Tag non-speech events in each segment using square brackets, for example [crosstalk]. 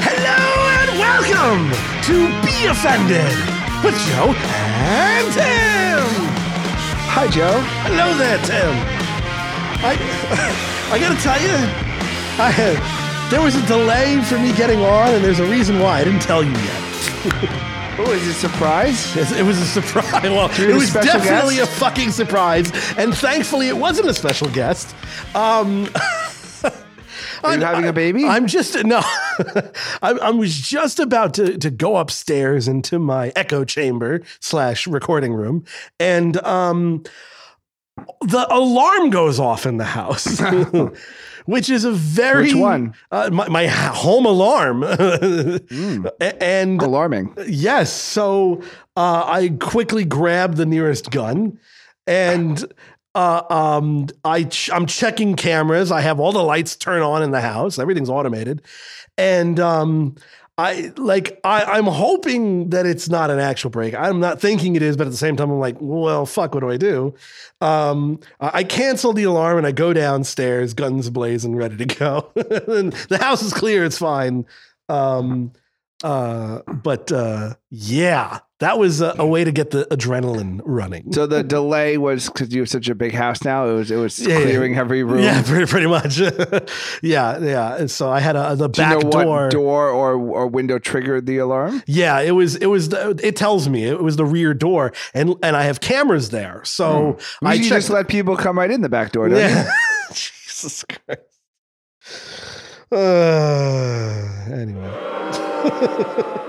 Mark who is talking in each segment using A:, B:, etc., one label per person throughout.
A: Hello and welcome to Be Offended with Joe and Tim.
B: Hi, Joe.
A: Hello there, Tim. I [laughs] I gotta tell you, I had there was a delay for me getting on, and there's a reason why I didn't tell you yet. [laughs]
B: Oh, is it a surprise?
A: It was a surprise. Well, it was definitely
B: guest?
A: a fucking surprise, and thankfully it wasn't a special guest. Um, [laughs]
B: Are you having a baby?
A: I'm just no. [laughs] I, I was just about to to go upstairs into my echo chamber slash recording room, and um, the alarm goes off in the house. [laughs] Which is a very
B: Which one?
A: Uh, my, my home alarm, [laughs] A- and
B: Alarming.
A: Yes. So uh, I quickly grabbed the nearest gun and uh, um, I ch- I'm checking cameras. I have all the lights turned on in the house. Everything's automated. And um, I like I, I'm hoping that it's not an actual break. I'm not thinking it is, but at the same time, I'm like, well, fuck, what do I do? Um, I cancel the alarm and I go downstairs, guns blazing, ready to go. [laughs] the house is clear, it's fine. Um, uh, but uh, yeah, that was a, a way to get the adrenaline running.
B: So the delay was because you have such a big house now. It was it was
A: Yeah, yeah.
B: clearing every room.
A: Yeah, [laughs] pretty, pretty much. [laughs] yeah, yeah. And so I had a the
B: Do you
A: back
B: know
A: door.
B: door or or window triggered the alarm?
A: Yeah, it was it was the, it tells me it was the rear door and and I have cameras there. So I
B: I you
A: checked
B: just let people come right in the back door. Don't you?
A: Yeah. [laughs] Jesus Christ. Uh, [sighs] anyway.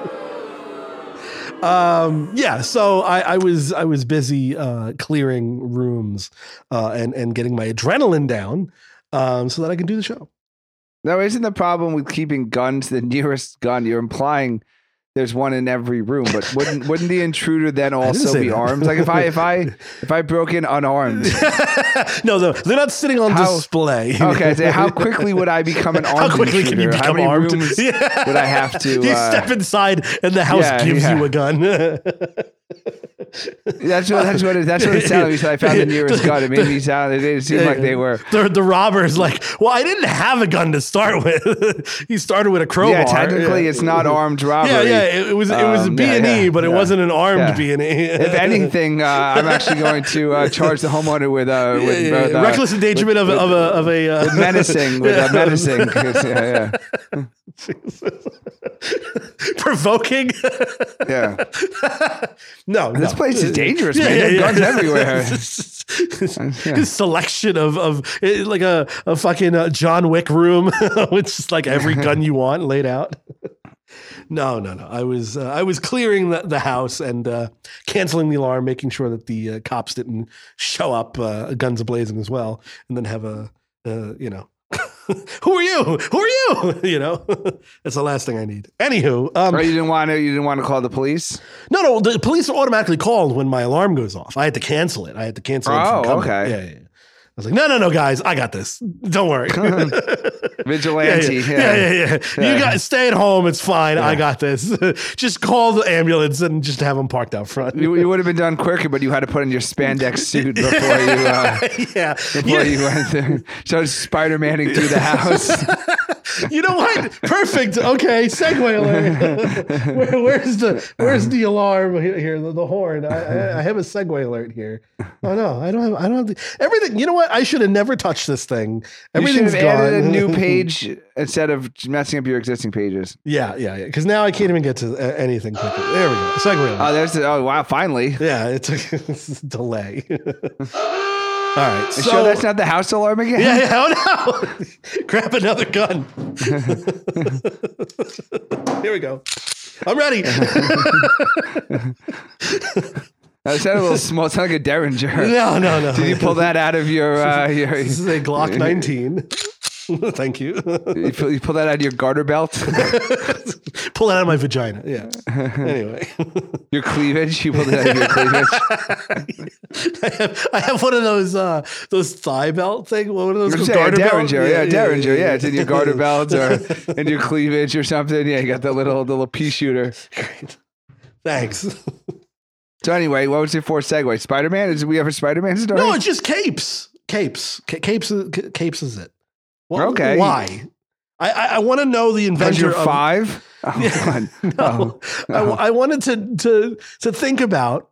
A: Um, yeah, so I, I was I was busy uh, clearing rooms uh, and and getting my adrenaline down um, so that I can do the show.
B: Now, isn't the problem with keeping guns the nearest gun? You're implying there's one in every room, but wouldn't wouldn't the intruder then [laughs] also be
A: that.
B: armed? Like if I if I [laughs] if I broke in unarmed, [laughs]
A: no, no, they're not sitting on
B: How-
A: display.
B: okay, so how quickly would I become an armed
A: How quickly can you
B: intruder? How many
A: armed?
B: rooms
A: Yeah.
B: would I have to?
A: you
B: uh,
A: step inside and the house
B: yeah,
A: gives
B: yeah.
A: you a gun.
B: That's what that's what it, that's what it sounded. like. So I found the nearest gun. It made me sound. It didn't seem like they were.
A: The, the robbers like, well, I didn't have a gun to start [laughs] with. he started with a crowbar.
B: Yeah, technically,
A: Yeah.
B: it's not armed robbery.
A: Yeah, yeah. It, it was it was
B: Um,
A: B and E, but it wasn't an armed B and E.
B: If anything, uh, I'm actually going to uh, charge the homeowner with uh, [laughs] with, with,
A: yeah.
B: uh,
A: reckless endangerment of,
B: with-
A: of a of a uh,
B: with menacing, with uh, [laughs]
A: Yeah.
B: menacing. yeah,
A: provoking.
B: yeah,
A: no, no.
B: Place is [laughs] dangerous, man.
A: yeah, yeah.
B: guns everywhere. [laughs]
A: his,
B: Yeah.
A: selection of of eh, like a a fucking uh, John Wick room, [laughs] with just like every gun you want laid out. No, no, no. I was uh, I was clearing the, the house and uh, canceling the alarm, making sure that the uh, cops didn't show up, uh, guns blazing as well, and then have a uh, you know. [laughs] Who are you? Who are you? [laughs] You know, [laughs] that's the last thing I need. Anywho, um,
B: Or you didn't want to. You didn't want to call the police.
A: no, no, the police are automatically called when my alarm goes off. I had to cancel it. I had to cancel it. from
B: Oh,
A: coming.
B: okay.
A: Yeah, yeah, yeah. I was like, no, no, no, guys, I got this. Don't worry. yeah, [laughs]
B: Vigilante.
A: yeah, yeah, yeah, yeah.
B: Yeah.
A: You guys stay at home. It's fine. I got this. [laughs] just call the ambulance and just have them parked out front.
B: You, you [laughs] would have been done quicker, but you had to put on your spandex suit before you uh,
A: yeah.
B: before
A: You,
B: went there. So Spider Manning through the house.
A: you know what? Perfect. Okay. Segue alert. Where, where's the Where's the alarm here? here the, the horn. I, I, I have a segue alert here. Oh no, I don't have. I don't have the, everything. You know what? I should have never touched this thing.
B: You
A: Everything's
B: have
A: gone.
B: added a new [laughs] page instead of messing up your existing pages.
A: Yeah, yeah, yeah. Because now I can't even get to uh, anything quickly. There we go. Alert.
B: Oh, there's the, oh wow! Finally,
A: yeah, it took [laughs] a delay. [laughs] All right. So
B: so that's not the house alarm again.
A: yeah, yeah. Oh no! Grab another gun. Here we go. I'm ready.
B: That sounded a little [laughs] small. It sounded like a Derringer.
A: no, no, no. [laughs]
B: Did you pull that out of your? Uh, your
A: This is a Glock [laughs] 19. Thank you.
B: you, pull, you pull that out of your garter belt,
A: Pull that out of my vagina. Yeah. Anyway,
B: your cleavage. You pull it out of your cleavage.
A: I have, I have one of those uh those thigh belt thing. One of those
B: saying,
A: garter?
B: Derringer, yeah, Derringer, yeah, It's in your garter belt or in your cleavage or something. Yeah, you got that little the little pea shooter.
A: Great. Thanks.
B: So anyway, what was your fourth segue? Spider Man? Is we have a Spider Man story?
A: No, it's just capes. Capes. Ca- capes. Uh, is, capes is it. Well,
B: Okay.
A: Why? I I, I want to know the inventor of
B: five. [laughs] Oh, God.
A: No, oh. I, I wanted to to to think about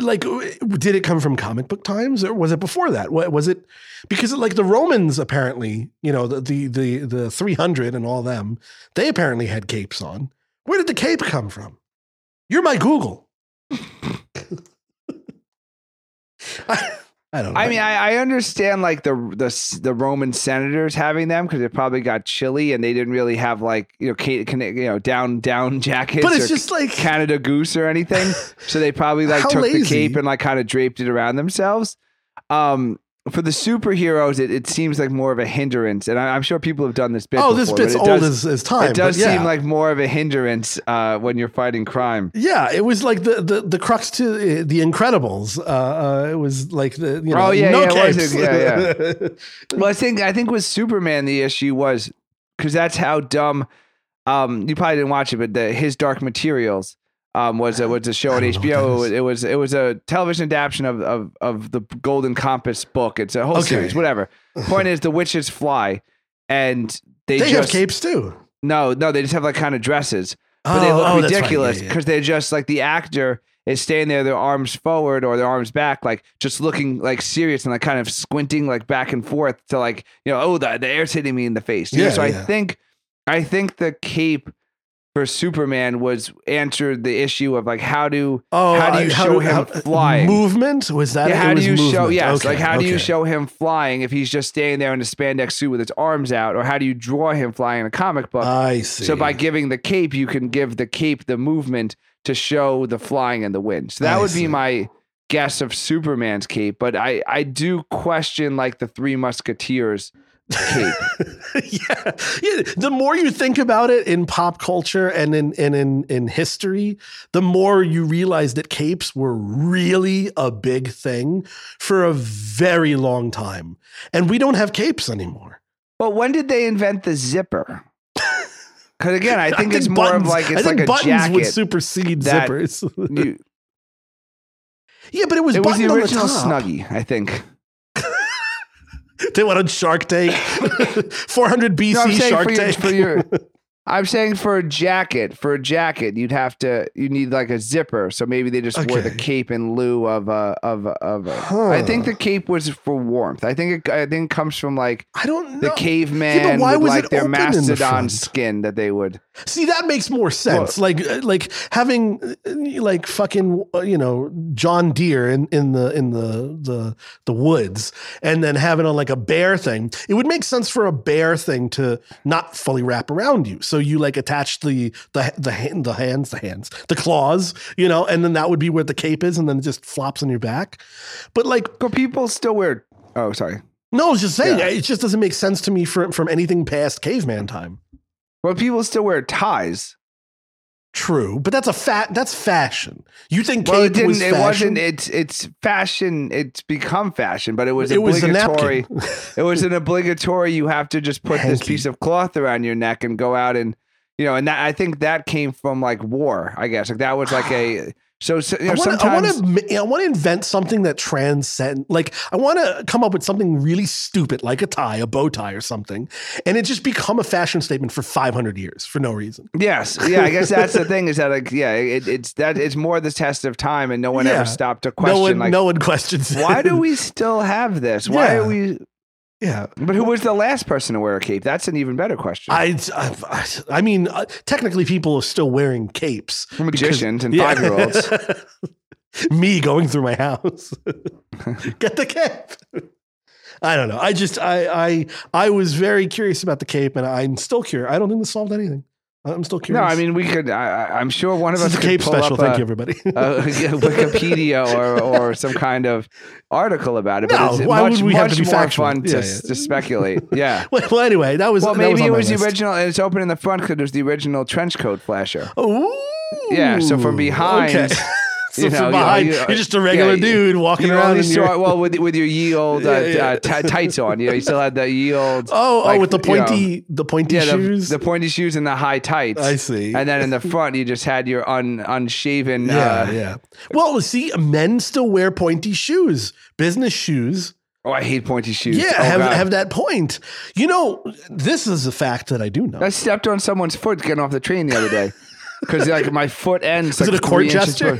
A: like did it come from comic book times or was it before that? Wa- Was it because like the Romans apparently, you know, the the the, the 300 and all them, they apparently had capes on. Where did the cape come from? You're my Google. I, I don't know.
B: I mean, I, I understand like the the the Roman senators having them because it probably got chilly and they didn't really have like you know ca- can, you know down down [laughs] jackets.
A: but it's
B: or
A: just like
B: Canada Goose or anything. [laughs] so they probably like took the cape and like kind of draped it around themselves. Um, for the superheroes, it, it seems like more of a hindrance, and I, I'm sure people have done this bit.
A: oh, this
B: before, but
A: bit's
B: it
A: old
B: does,
A: as, as time.
B: It does
A: yeah.
B: seem like more of a hindrance uh, when you're fighting crime.
A: Yeah, it was like the the, the crux to uh, the Incredibles. Uh, uh, it was like the you know
B: Oh, yeah,
A: no
B: yeah, was it? Yeah, [laughs] Well, I think I think with Superman the issue was because that's how dumb. Um, you probably didn't watch it, but the, his Dark Materials um, was a, was a show on HBO. It was it was a television adaptation of of of the Golden Compass book. It's a whole
A: Okay.
B: series, whatever. Point is, the witches fly, and they,
A: they
B: just
A: have capes too.
B: no no they just have like kind of dresses, but they
A: Oh,
B: look
A: oh, right.
B: ridiculous
A: Yeah, yeah.
B: because they're just like the actor is staying there, their arms forward or their arms back, like just looking like serious and like kind of squinting like back and forth to like you know, oh the the air's hitting me in the face.
A: Yeah,
B: so I think I think the cape for Superman was answered the issue of like how do
A: Oh,
B: How do uh, you
A: I-
B: show him uh, flying?
A: Movement was that?
B: yeah, how do you show yes
A: Okay,
B: like how do you show him flying if he's just standing there in a spandex suit with his arms out or how do you draw him flying in a comic book
A: I see.
B: so by giving the cape, you can give the cape the movement to show the flying and the wind. So that
A: I
B: would
A: see.
B: be my guess of Superman's cape. But I, I do question like the Three Musketeers. [laughs]
A: yeah, yeah. The more you think about it in pop culture and in and in in history, the more you realize that capes were really a big thing for a very long time, and we don't have capes anymore.
B: but when did they invent the zipper? [laughs] Because again, I think it's more of like
A: I
B: it's
A: think
B: like a
A: buttons would supersede zippers.
B: You- [laughs]
A: yeah, but it was
B: it was the original. Snuggie, I think.
A: They went on Shark Tank, [laughs] 400 BC
B: No,
A: Shark
B: for your, for your [laughs] I'm saying for a jacket, for a jacket, you'd have to you need like a zipper. So maybe they just wore the cape in lieu of a of a, of a.
A: Huh.
B: I think the cape was for warmth. I think it I think it comes from like
A: I don't know.
B: the caveman
A: why
B: with
A: was
B: like
A: it
B: their
A: in the
B: mastodon skin that they would.
A: See, that makes more sense. like, uh, like having uh, like fucking uh, you know John Deere in, in the in the the the woods, and then having on like a bear thing. It would make sense for a bear thing to not fully wrap around you. So you like attach the the the hand, the hands, the hands, the claws, you know, and then that would be where the cape is, and then it just flops on your back. But like,
B: But people still wear. Oh, sorry.
A: no, I was just saying,
B: Yeah.
A: it just doesn't make sense to me from from anything past caveman time.
B: Well, people still wear ties.
A: True, but that's a fat. That's fashion. You think
B: Well, it didn't.
A: was
B: It wasn't. It's it's fashion. It's become fashion, but it was
A: it was
B: obligatory.
A: napkin. [laughs]
B: it was an obligatory. You have to just put this piece of cloth around your neck and go out and you know. And that I think that came from like war. I guess like that was like a. So, so you know,
A: I want to. I
B: sometimes
A: want to. I want to invent something that transcend. Like I want to come up with something really stupid, like a tie, a bow tie, or something, and it just become a fashion statement for 500 years for no reason.
B: yes, yeah. I guess that's the thing is that like yeah, it, it's that it's more the test of time, and no one
A: Yeah.
B: ever stopped to question
A: no one.
B: like
A: no one [laughs] questions. it.
B: why do we still have this? Why
A: Yeah.
B: are we?
A: Yeah.
B: But who was the last person to wear a cape? That's an even better question.
A: I, I, I mean, uh, technically, people are still wearing capes.
B: Magicians and
A: Yeah.
B: five year olds. [laughs]
A: Me going through my house. [laughs] Get the cape. I don't know. I just I I I was very curious about the cape, and I'm still curious. I don't think this solved anything. I'm still curious. No.
B: I mean we could. I, I'm sure one of
A: this
B: us
A: a
B: could
A: cape
B: pull
A: special.
B: up
A: Thank
B: a,
A: you, everybody.
B: a [laughs] Wikipedia or or some kind of article about it. But
A: No,
B: it's
A: why
B: much
A: would we have
B: much
A: to be
B: more
A: factual?
B: fun to,
A: Yeah,
B: to speculate. [laughs] Yeah.
A: well, anyway, that was
B: Well,
A: was
B: maybe
A: on
B: it was the
A: list.
B: original. and It's open in the front because it was the original trench coat flasher.
A: Ooh.
B: Yeah, so from behind,
A: Okay. [laughs] so [laughs]
B: you [laughs] know,
A: behind,
B: you-
A: are just a regular
B: yeah,
A: dude walking around. in your-
B: well with with your ye old [laughs] uh, uh, ti- tights on. You know, you still had the ye old.
A: oh,
B: like,
A: oh, with the
B: you know,
A: pointy, the pointy
B: yeah, the,
A: shoes.
B: the pointy shoes and the high tights.
A: I see.
B: And then in the front, you just had your un, unshaven.
A: yeah,
B: uh,
A: yeah. Well, see, men still wear pointy shoes, business shoes.
B: Oh, I hate pointy shoes.
A: Yeah,
B: oh,
A: have,
B: God.
A: have that point. You know, this is a fact that I do know.
B: I stepped on someone's foot getting off the train the other day because like my foot ends.
A: is
B: like,
A: it a court gesture?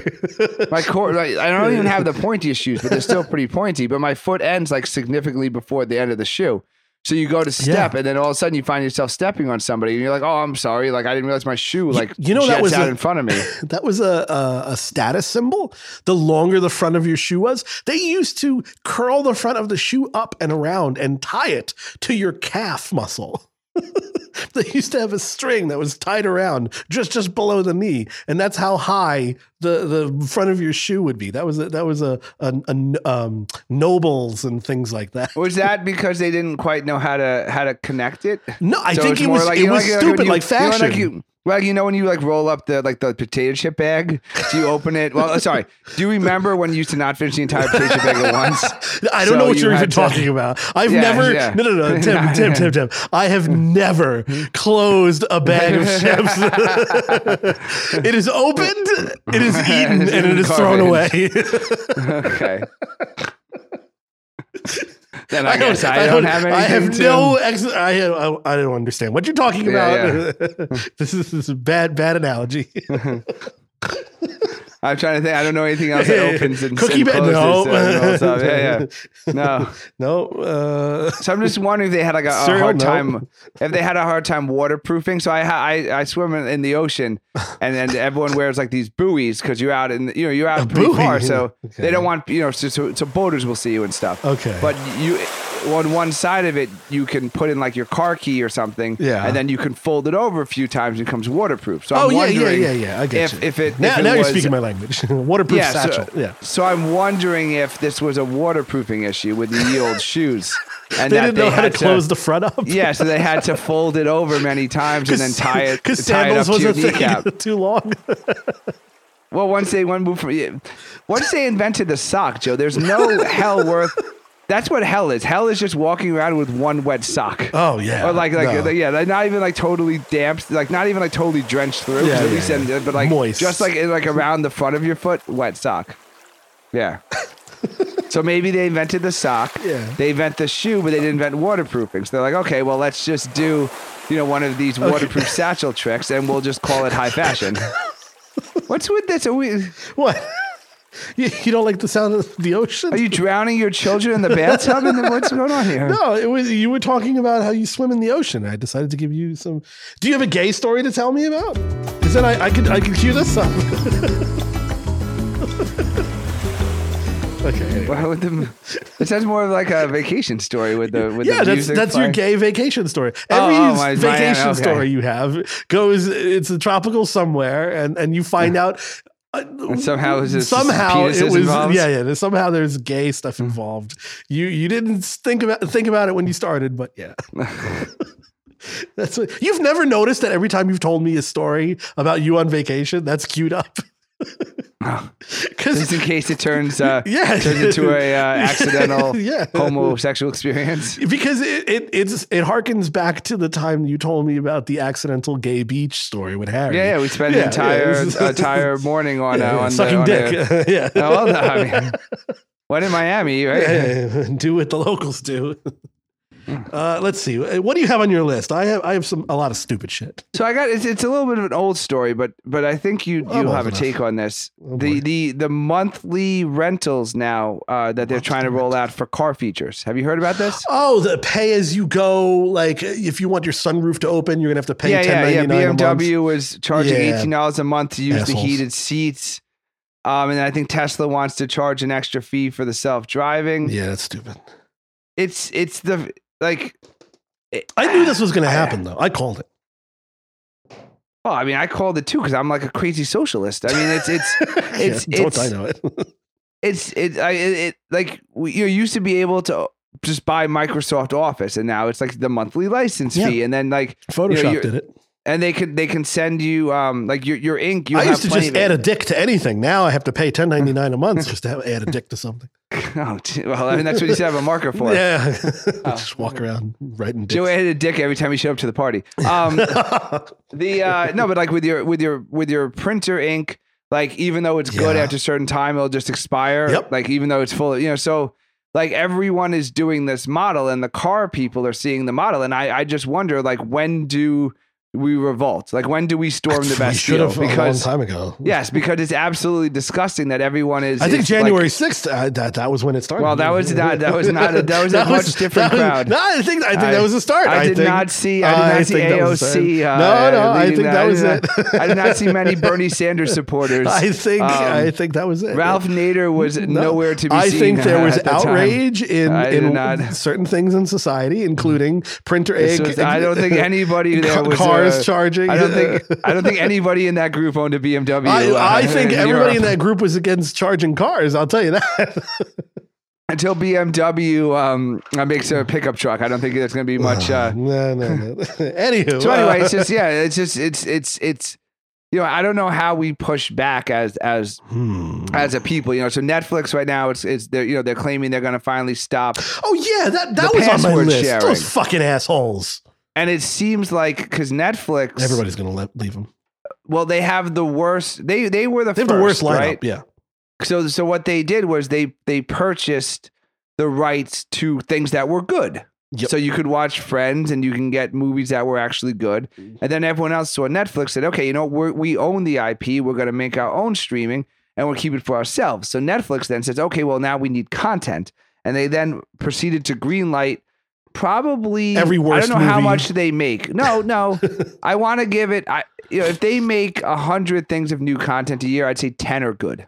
B: My court. Like, I don't even have the pointiest shoes, but they're still pretty pointy. But my foot ends like significantly before the end of the shoe. So you go to step,
A: Yeah.
B: and then all of a sudden you find yourself stepping on somebody, and you're like, "Oh, I'm sorry. Like I didn't realize my shoe like
A: you know that was
B: out
A: a-
B: in front of me." [laughs]
A: that was a, a a status symbol. The longer the front of your shoe was, they used to curl the front of the shoe up and around and tie it to your calf muscle. [laughs] they used to have a string that was tied around just just below the knee, and that's how high the, the front of your shoe would be. That was a, that was a, a, a um, nobles and things like that.
B: Was [laughs] that because they didn't quite know how to how to connect it?
A: No, I
B: So
A: think
B: it's
A: it was
B: like-
A: it
B: know,
A: was
B: like- like
A: stupid,
B: you-
A: like
B: you know,
A: fashion.
B: like you- well, you know when you like roll up the like the potato chip bag, do you open it? Well, sorry. Do you remember when you used to not finish the entire potato chip bag at once? [laughs]
A: I don't
B: So
A: know what
B: you
A: you're even
B: to-
A: talking about. I've
B: Yeah,
A: never.
B: yeah.
A: No, no, no, Tim, Tim, Tim, [laughs] Tim. I have never closed a bag of chips. [laughs] it is opened, it is eaten, and it is thrown away.
B: okay. Then [laughs] I, guess I, don't, have anything.
A: I have
B: to,
A: no. Ex- I, I I don't understand what you're talking
B: Yeah,
A: about. [laughs] this, is, this is a bad bad analogy. [laughs]
B: I'm trying to think. I don't know anything else that [laughs] opens and
A: Cookie
B: and closes
A: No,
B: up. Yeah, yeah. [laughs] No.
A: no. Uh,
B: So I'm just wondering if they had like a, a
A: Cereal?
B: hard
A: No.
B: time, if they had a hard time waterproofing. So I I, I swim in, in the ocean, and then everyone wears like these buoys because you're out in you know you're out pretty
A: buoy?
B: far, so [laughs]
A: Okay.
B: they don't want you know so, so, so boaters will see you and stuff.
A: Okay.
B: but you on one side of it you can put in like your car key or something,
A: Yeah.
B: and then you can fold it over a few times and it becomes waterproof. So oh, I'm
A: oh yeah, yeah,
B: wondering
A: yeah, yeah. I get
B: if
A: you.
B: if it
A: now,
B: if it
A: now you're speaking my language. [laughs] Waterproof
B: yeah,
A: satchel.
B: So,
A: yeah.
B: so I'm wondering if this was a waterproofing issue with the old [laughs] shoes. And
A: They didn't know how to close the front up.
B: Yeah, so they had to fold it over many times and then tie it,
A: because sandals was a thing
B: kneecap. [laughs]
A: too long.
B: Well, once they one move from, yeah. once they invented the sock, Joe, there's no hell worth. That's what hell is. Hell is just walking around with one wet sock.
A: Oh yeah,
B: Or like, like,
A: No.
B: yeah, like not even like totally damp, like not even like totally drenched through. 'cause
A: Yeah,
B: at
A: yeah,
B: least,
A: yeah.
B: then- but like
A: Moist.
B: just like like around the front of your foot, wet sock. Yeah. [laughs] so maybe they invented the sock.
A: Yeah.
B: They invent the shoe, but they didn't invent waterproofing. So they're like, okay, well, let's just do, you know, one of these waterproof satchel tricks, and we'll just call it high fashion. [laughs] What's with this? Are, we,
A: what? [laughs] You, you don't like the sound of the ocean?
B: are you drowning your children in the bathtub? And what's going on here?
A: no, it was you were talking about how you swim in the ocean. I decided to give you some. Do you have a gay story to tell me about? Because then I, I could I could cue this up. [laughs] okay. anyway.
B: Why would the, it sounds more like a vacation story with the with
A: Yeah,
B: the
A: that's that's your gay vacation story.
B: Oh,
A: Every
B: oh, my-
A: vacation
B: my- okay.
A: story you have goes. It's a tropical somewhere, and and you find out. Uh,
B: And somehow it was
A: somehow it was
B: involved?
A: yeah yeah. Somehow there's gay stuff involved. You you didn't think about think about it when you started, but yeah. [laughs] That's what, you've never noticed that every time you've told me a story about you on vacation, that's queued up. [laughs]
B: Just in case it turns [laughs] uh,
A: Yeah.
B: turns into a uh, [laughs] accidental
A: Yeah.
B: homosexual experience.
A: because it, it it's it harkens back to the time you told me about the accidental gay beach story with Harry.
B: Yeah, yeah, we spent
A: Yeah,
B: the entire
A: yeah.
B: entire morning on
A: Yeah,
B: uh, on
A: sucking
B: the, on
A: dick.
B: The,
A: yeah.
B: Well, no, I mean, what in Miami, right?
A: Do what the locals do.
B: Hmm.
A: Uh, let's see. What do you have on your list? I have I have some a lot of stupid shit.
B: So I got it's, it's a little bit of an old story, but but I think you you have a take on this.
A: Oh,
B: the
A: boy.
B: the the monthly rentals now uh, that they're trying to roll out for car features. Have you heard about this?
A: Oh, the pay as you go. Like if you want your sunroof to open, you're gonna have to pay
B: yeah, yeah, yeah.
A: nine a month.
B: BMW was charging
A: Yeah.
B: eighteen dollars a month to use the heated seats. Um, and I think Tesla wants to charge an extra fee for the self driving.
A: Yeah, that's stupid.
B: It's it's the like. it-
A: I knew ah, this was gonna happen though. I called it.
B: Oh, I mean, I called it too because I'm like a crazy socialist. I mean, it's it's [laughs] It's-
A: yeah, don't
B: it's-
A: I know it? [laughs]
B: it's it I it, it like we, you used to be able to just buy Microsoft Office, and now it's like the monthly license
A: Yeah.
B: fee, and then like
A: Photoshop
B: you're-
A: did it.
B: And they can they can send you um like your your ink. You
A: I used to just add a dick to anything. Now I have to pay ten ninety nine a month just to have, add a dick to something. [laughs]
B: Oh, well, I mean that's what you should have a marker for. [laughs]
A: Yeah, [laughs] just walk around writing dicks.
B: Joe added a dick every time you showed up to the party. Um, the uh, no, but like with your with your with your printer ink, like even though it's good
A: Yeah.
B: after a certain time, it'll just expire.
A: Yep.
B: Like even though it's full, of, you know. So like everyone is doing this model and the car people are seeing the model and I, I just wonder like when do we revolt like when do we storm the [laughs]
A: Bastille? have a long time ago.
B: yes because it's absolutely disgusting that everyone is
A: I think
B: is,
A: January sixth. uh, that that was when it started.
B: well that was [laughs] not that was not a, that was a [laughs]
A: That
B: much different
A: was-
B: crowd
A: No, I think I think
B: I-
A: that was the start.
B: I did
A: think-
B: not see. I did not see
A: that was the
B: AOC. Uh,
A: no, no, I think that
B: I
A: was
B: did
A: it.
B: not- I did not see many Bernie Sanders supporters.
A: I think
B: Um,
A: I think that was it.
B: Ralph Nader was
A: No.
B: nowhere to be seen.
A: I
B: seen.
A: think there
B: uh,
A: was
B: at the time.
A: outrage in, in certain things in society, including printer ink.
B: I don't think anybody there was
A: cars
B: uh,
A: charging.
B: I don't think. [laughs] I don't think anybody in that group owned a BMW.
A: I,
B: uh,
A: I think
B: in
A: everybody in that group was against charging cars. I'll tell you that. [laughs]
B: until BMW um, makes a pickup truck. I don't think there's going to be much. Uh, [sighs]
A: no, no, no. [laughs] Anywho,
B: so anyway,
A: uh,
B: it's just yeah, it's just it's it's it's you know I don't know how we push back as as
A: hmm.
B: as a people. You know, so Netflix right now it's it's they're you know they're claiming they're going to finally stop,
A: Oh yeah, that that was on my list.
B: sharing.
A: Those fucking assholes.
B: And it seems like because Netflix,
A: Everybody's gonna let, leave them.
B: well, they have the worst. They they were the
A: They have
B: first,
A: the worst lineup.
B: right?
A: Yeah.
B: So so what they did was they they purchased the rights to things that were good.
A: Yep.
B: So you could watch Friends and you can get movies that were actually good. And then everyone else saw Netflix said, okay, you know, we're, we own the IP. We're going to make our own streaming and we'll keep it for ourselves. So Netflix then says, okay, well, now we need content. And they then proceeded to greenlight probably
A: Every worst.
B: I don't know how much they make. No, [laughs] no. I want to give it. I you know if they make a hundred things of new content a year, I'd say ten are good.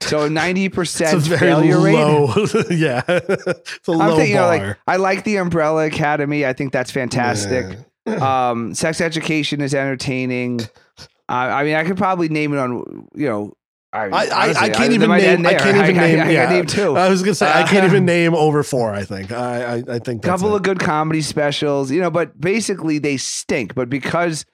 B: So ninety [laughs] percent failure rate.
A: low. [laughs] yeah. it's a
B: I'm
A: low
B: thinking, you know,
A: bar.
B: like I like the Umbrella Academy. I think that's fantastic. Um, Sex Education is entertaining. Uh, I mean, I could probably name it on you know. I,
A: I, I, I can't even [laughs] name. I can't even
B: I,
A: name.
B: I, I,
A: yeah.
B: can name two.
A: I was gonna say I can't
B: Uh,
A: even name over four. I think. I I, I think
B: couple
A: it.
B: of good comedy specials, you know, but basically they stink. But because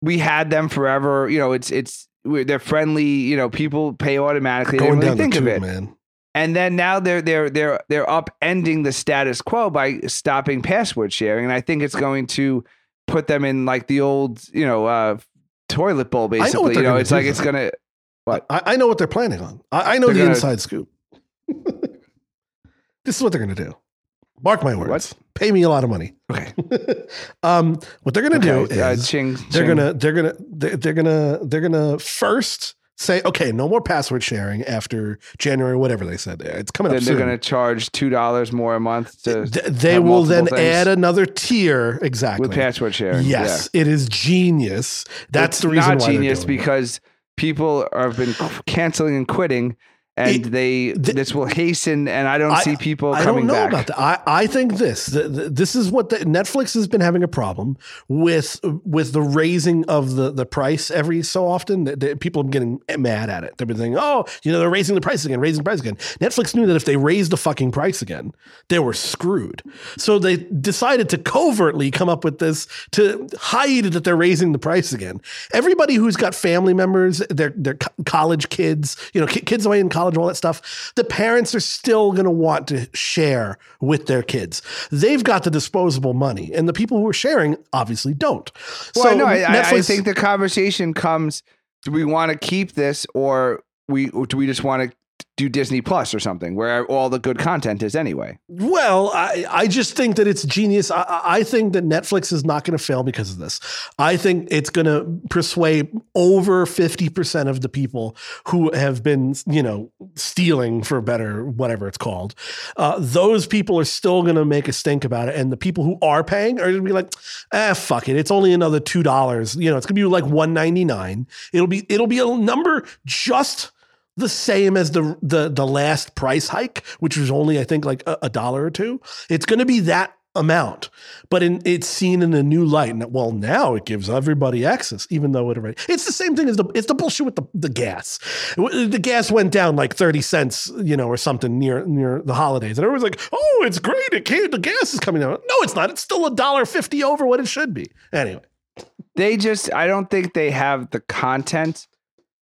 B: we had them forever, you know, it's it's we're- they're friendly. You know, people pay automatically.
A: Going
B: really
A: down
B: think
A: the
B: of it.
A: man.
B: And then now they're they're they're they're upending the status quo by stopping password sharing, and I think it's going to put them in like the old, you know, uh, toilet bowl. Basically,
A: they're
B: you know, it's like it's gonna. What?
A: I, I know what they're planning on. I, I know
B: They're
A: the
B: gonna-
A: inside scoop. [laughs] this is what they're gonna do. Mark my words.
B: What?
A: Pay me a lot of money.
B: Okay, [laughs]
A: um, what they're gonna do
B: okay. Uh,
A: is
B: ching,
A: they're gonna they're gonna they're, they're gonna they're gonna first say okay no more password sharing after january whatever they said it's coming
B: Then
A: up
B: they're going to charge two dollars more a month to
A: Th- they will then
B: things
A: add another tier exactly
B: with password sharing.
A: yes it is genius that's
B: It's
A: the reason
B: not
A: why
B: genius
A: because. it.
B: People have been canceling and quitting, and
A: It-
B: they
A: th-
B: this will hasten. And I don't
A: I-
B: see people
A: I don't know
B: back.
A: about that. I, I think this th- th- this is what the, Netflix has been having a problem with with the raising of the, the price every so often. The- the- people are getting mad at it. They've been saying, "Oh, you know, they're raising the price again, raising the price again." Netflix knew that if they raised the fucking price again, they were screwed. So they decided to covertly come up with this to hide that they're raising the price again. Everybody who's got family members, their their co- college kids, you know, ki- kids away in college, all that stuff, the parents are still going to want to share with their kids. They've got the disposable money, and the people who are sharing obviously don't.
B: Well, no, I, I- I
A: Netflix-
B: think the conversation comes: Do we want to keep this, or we or do we just want to do Disney Plus or something, where all the good content is anyway?
A: Well, I, I just think that it's genius. I- I, think that Netflix is not going to fail because of this. I think it's going to persuade over 50% of the people who have been, you know, stealing for better, whatever it's called. Uh, those people are still going to make a stink about it. And the people who are paying are going to be like, ah, fuck it. It's only another $2. You know, it's going to be like 199 It'll be, it'll be a number just the same as the the the last price hike, which was only I think like a, a dollar or two. It's going to be that amount, but in, it's seen in a new light. And well, now it gives everybody access, even though it already. It's the same thing as the it's the bullshit with the, the gas. The gas went down like thirty cents, you know, or something near near the holidays, and everyone's like, "Oh, it's great! It came, the gas is coming down." No, it's not. It's still a dollar fifty over what it should be. Anyway,
B: They just, I don't think they have the content.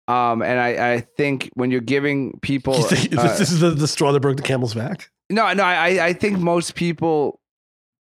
B: Um, and I, I think when you're giving people, [laughs]
A: you think
B: uh,
A: this is the, the straw that broke the camel's back.
B: No, no, I, I think most people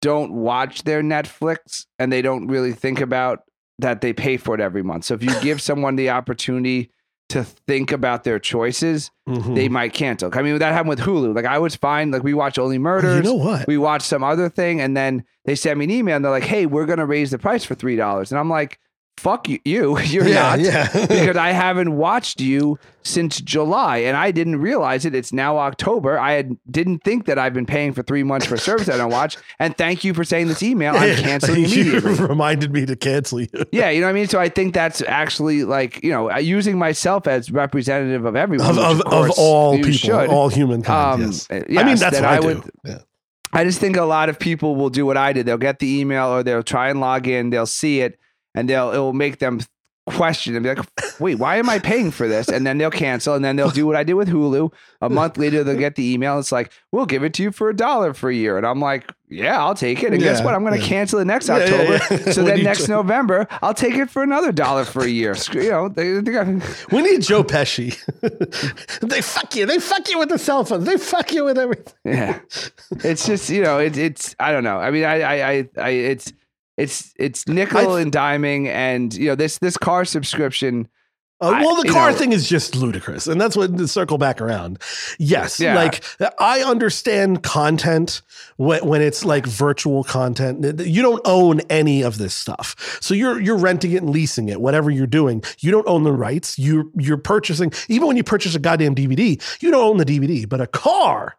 B: don't watch their Netflix and they don't really think about that they pay for it every month. So if you give [laughs] someone the opportunity to think about their choices,
A: Mhm.
B: they might cancel. I mean, that happened with Hulu. Like I was fine. Like we watch Only Murders.
A: You know what?
B: We watched some other thing, and then they sent me an email, and they're like, "Hey, we're gonna raise the price for three dollars," and I'm like, "Fuck you, you, [laughs] you're
A: yeah,
B: not."
A: yeah. [laughs]
B: because I [laughs] haven't watched you since July and I didn't realize it. It's now October. I had, didn't think that I've been paying for three months for service I don't watch. And thank you for saying this email. I'm canceling
A: you
B: immediately.
A: reminded me to cancel you.
B: Yeah, you know what I mean? So I think that's actually like, you know, using myself as representative of everyone.
A: Of,
B: which
A: of, of all people,
B: should.
A: all humankind.
B: Um,
A: yes.
B: uh,
A: I mean, that's
B: that
A: what I,
B: I
A: do.
B: would-
A: yeah.
B: I just think a lot of people will do what I did. They'll get the email or they'll try and log in, they'll see it, and they'll it will make them question and be like, wait, why am I paying for this? And then they'll cancel and then they'll do what I did with Hulu. A month later they'll get the email. It's like, we'll give it to you for a dollar for a year. And I'm like, yeah, I'll take it. And guess what? I'm gonna
A: yeah.
B: cancel it next
A: Yeah, yeah,
B: October.
A: yeah. [laughs]
B: So then next
A: t-
B: November, I'll take it for another dollar for a year. You know, they, they got,
A: We need Joe Pesci. [laughs] they fuck you. They fuck you with the cell phone. They fuck you with everything.
B: yeah. It's just, you know, it, it's I don't know. I mean, I I I, I it's it's it's nickel
A: I-
B: and diming and you know, this this car subscription
A: Uh, well, the
B: you
A: car
B: know-
A: thing is just ludicrous, and that's what circle back around. Yes,
B: Yeah.
A: like I understand content when, when it's like virtual content. You don't own any of this stuff, so you're you're renting it and leasing it. Whatever you're doing, you don't own the rights. You you're purchasing. Even when you purchase a goddamn DVD, you don't own the DVD. But a car,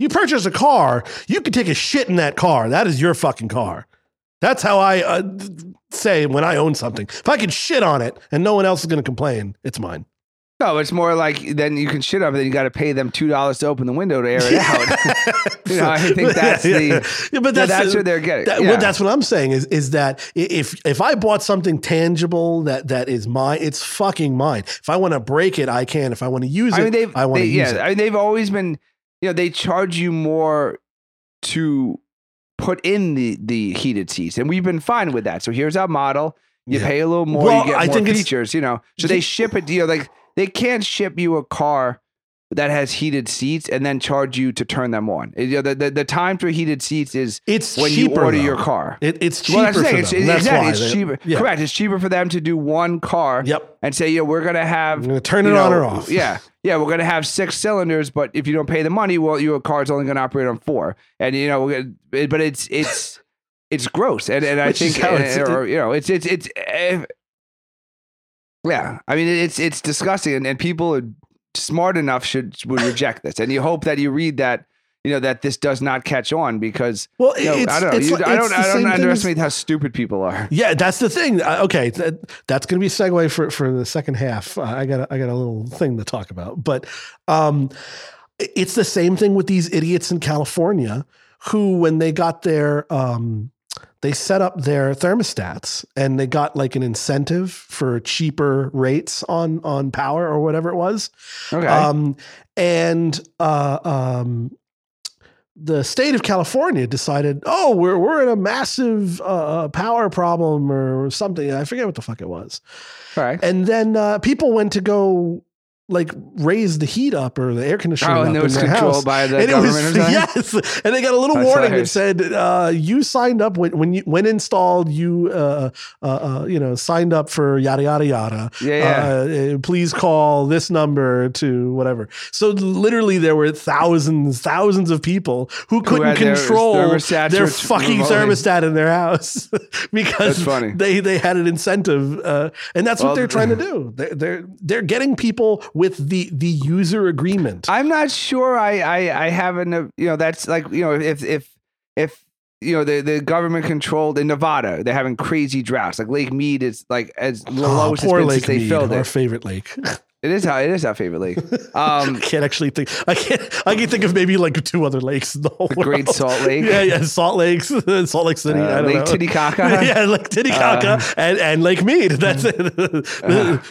A: you purchase a car, you can take a shit in that car. That is your fucking car. That's how I uh, say when I own something. If I can shit on it and no one else is going to complain, it's mine.
B: No, it's more like then you can shit on it, then you got to pay them two dollars to open the window to air it out. [laughs] [laughs] You know, I think that's
A: Yeah,
B: the-
A: yeah. Yeah, but
B: Yeah,
A: that's,
B: that's what they're getting.
A: That,
B: yeah.
A: Well, that's what I'm saying is is that if if I bought something tangible that that is mine, it's fucking mine. If I want to break it, I can. If I want to use
B: I mean,
A: it,
B: they've
A: I want to use
B: yeah,
A: it.
B: I mean, they've always been, you know, they charge you more to put in the the heated seats, and we've been fine with that. So here's our model. You
A: Yeah.
B: pay a little more,
A: Well,
B: you get
A: I
B: more
A: think
B: features, you know. So they ship you know, like they can't ship you a car that has heated seats and then charge you to turn them on. You know, the, the, the time for heated seats is
A: It's
B: when
A: cheaper,
B: you order
A: though.
B: your car.
A: It, it's cheaper
B: well, that's the
A: for them.
B: It's, it's, exactly, it's
A: they-
B: cheaper.
A: Yeah.
B: Correct. It's cheaper for them to do one car
A: Yep.
B: and say, yeah, we're going to have
A: I'm going to turn
B: you
A: it on or off.
B: Yeah, [laughs] yeah, we're gonna have six cylinders, but if you don't pay the money, well, your car's only gonna operate on four, and you know, gonna- but it's it's [laughs] it's gross, and and I
A: Which
B: think,
A: it's-
B: uh, or, you know, it's it's it's. Uh, yeah, I mean, it's it's disgusting, and, and people are smart enough should would reject this, and you hope that you read that. You know that this does not catch on because
A: Well,
B: you know, I don't know. You,
A: like-
B: I don't. I don't
A: thing as-
B: underestimate how stupid people are. [laughs]
A: Yeah, that's the thing. Uh, okay, that, that's going to be a segue for for the second half. Uh, I got a, I got a little thing to talk about, but um, it's the same thing with these idiots in California who, when they got their um, they set up their thermostats and they got like an incentive for cheaper rates on on power or whatever it was.
B: Okay.
A: Um, and uh, um, the state of California decided, oh, we're we're in a massive uh, power problem or something. I forget what the fuck it was.
B: All right.
A: And then uh, people went to go like raise the heat up or the air conditioning
B: Oh,
A: up
B: and it was
A: in their
B: controlled
A: house.
B: by the
A: and it
B: government.
A: was [laughs] yes, and they got a little
B: That's
A: warning
B: hilarious.
A: that said uh, you signed up when when you when installed you uh, uh, uh, you know signed up for yada yada yada.
B: Yeah, yeah.
A: Uh, please call this number to whatever. So literally, there were thousands, thousands of people who couldn't
B: their
A: control
B: thermostats
A: their fucking thermostat in their house [laughs] because they they had an incentive, uh, and that's
B: Well,
A: what they're trying to [laughs] do. They're, they're they're getting people with the the user agreement.
B: I'm not sure. I I I haven't. You know, that's like you know if if if you know the the government controlled in Nevada, they're having crazy droughts. Like Lake Mead is like as the
A: Oh,
B: lowest it's
A: poor
B: been
A: Lake
B: they filled
A: our
B: it.
A: favorite lake. [laughs]
B: It is how it is our favorite lake. Um, [laughs]
A: I can't actually think. I can't. I can think of maybe like two other lakes in the whole
B: the Great. Salt Lake.
A: Yeah, yeah, Salt Lakes, [laughs] Salt Lake City. I
B: Uh, Lake
A: know.
B: Titicaca. [laughs]
A: yeah, Lake Titicaca
B: Uh,
A: and, and Lake Mead. That's it.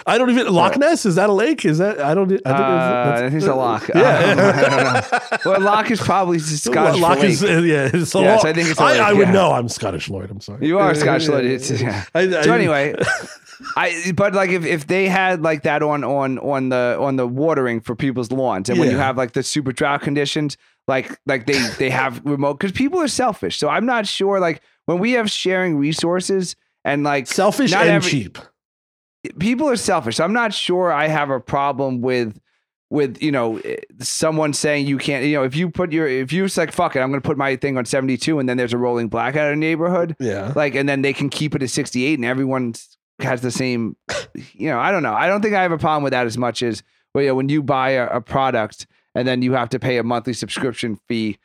A: I don't even Loch Ness. Is that a lake? Is that I don't. I think,
B: Uh, I think it's a lock.
A: Yeah.
B: I don't know. Well, lock is probably Scottish
A: Loch is uh, yeah. It's a
B: Yes,
A: loch.
B: I think it's a
A: I,
B: lake,
A: I would
B: yeah.
A: know. I'm Scottish Lloyd. I'm sorry.
B: You are Scottish Lloyd. It's,
A: yeah.
B: yeah.
A: I- I-
B: So anyway, I but like if, if they had like that on on on the on the watering for people's lawns, and when you
A: Yeah.
B: have like the super drought conditions, like like they they have remote because people are selfish. So I'm not sure like when we have sharing resources and like
A: selfish
B: Not
A: and
B: every-
A: cheap.
B: people are selfish. I'm not sure I have a problem with with you know eh, someone saying you can't. You know, if you put your if you're like fuck it, I'm going to put my thing on 72, and then there's a rolling blackout in a neighborhood,
A: Yeah.
B: like, and then they can keep it at 68, and everyone has the same. You know, I don't know. I don't think I have a problem with that as much as well. You know, when you buy a, a product and then you have to pay a monthly subscription fee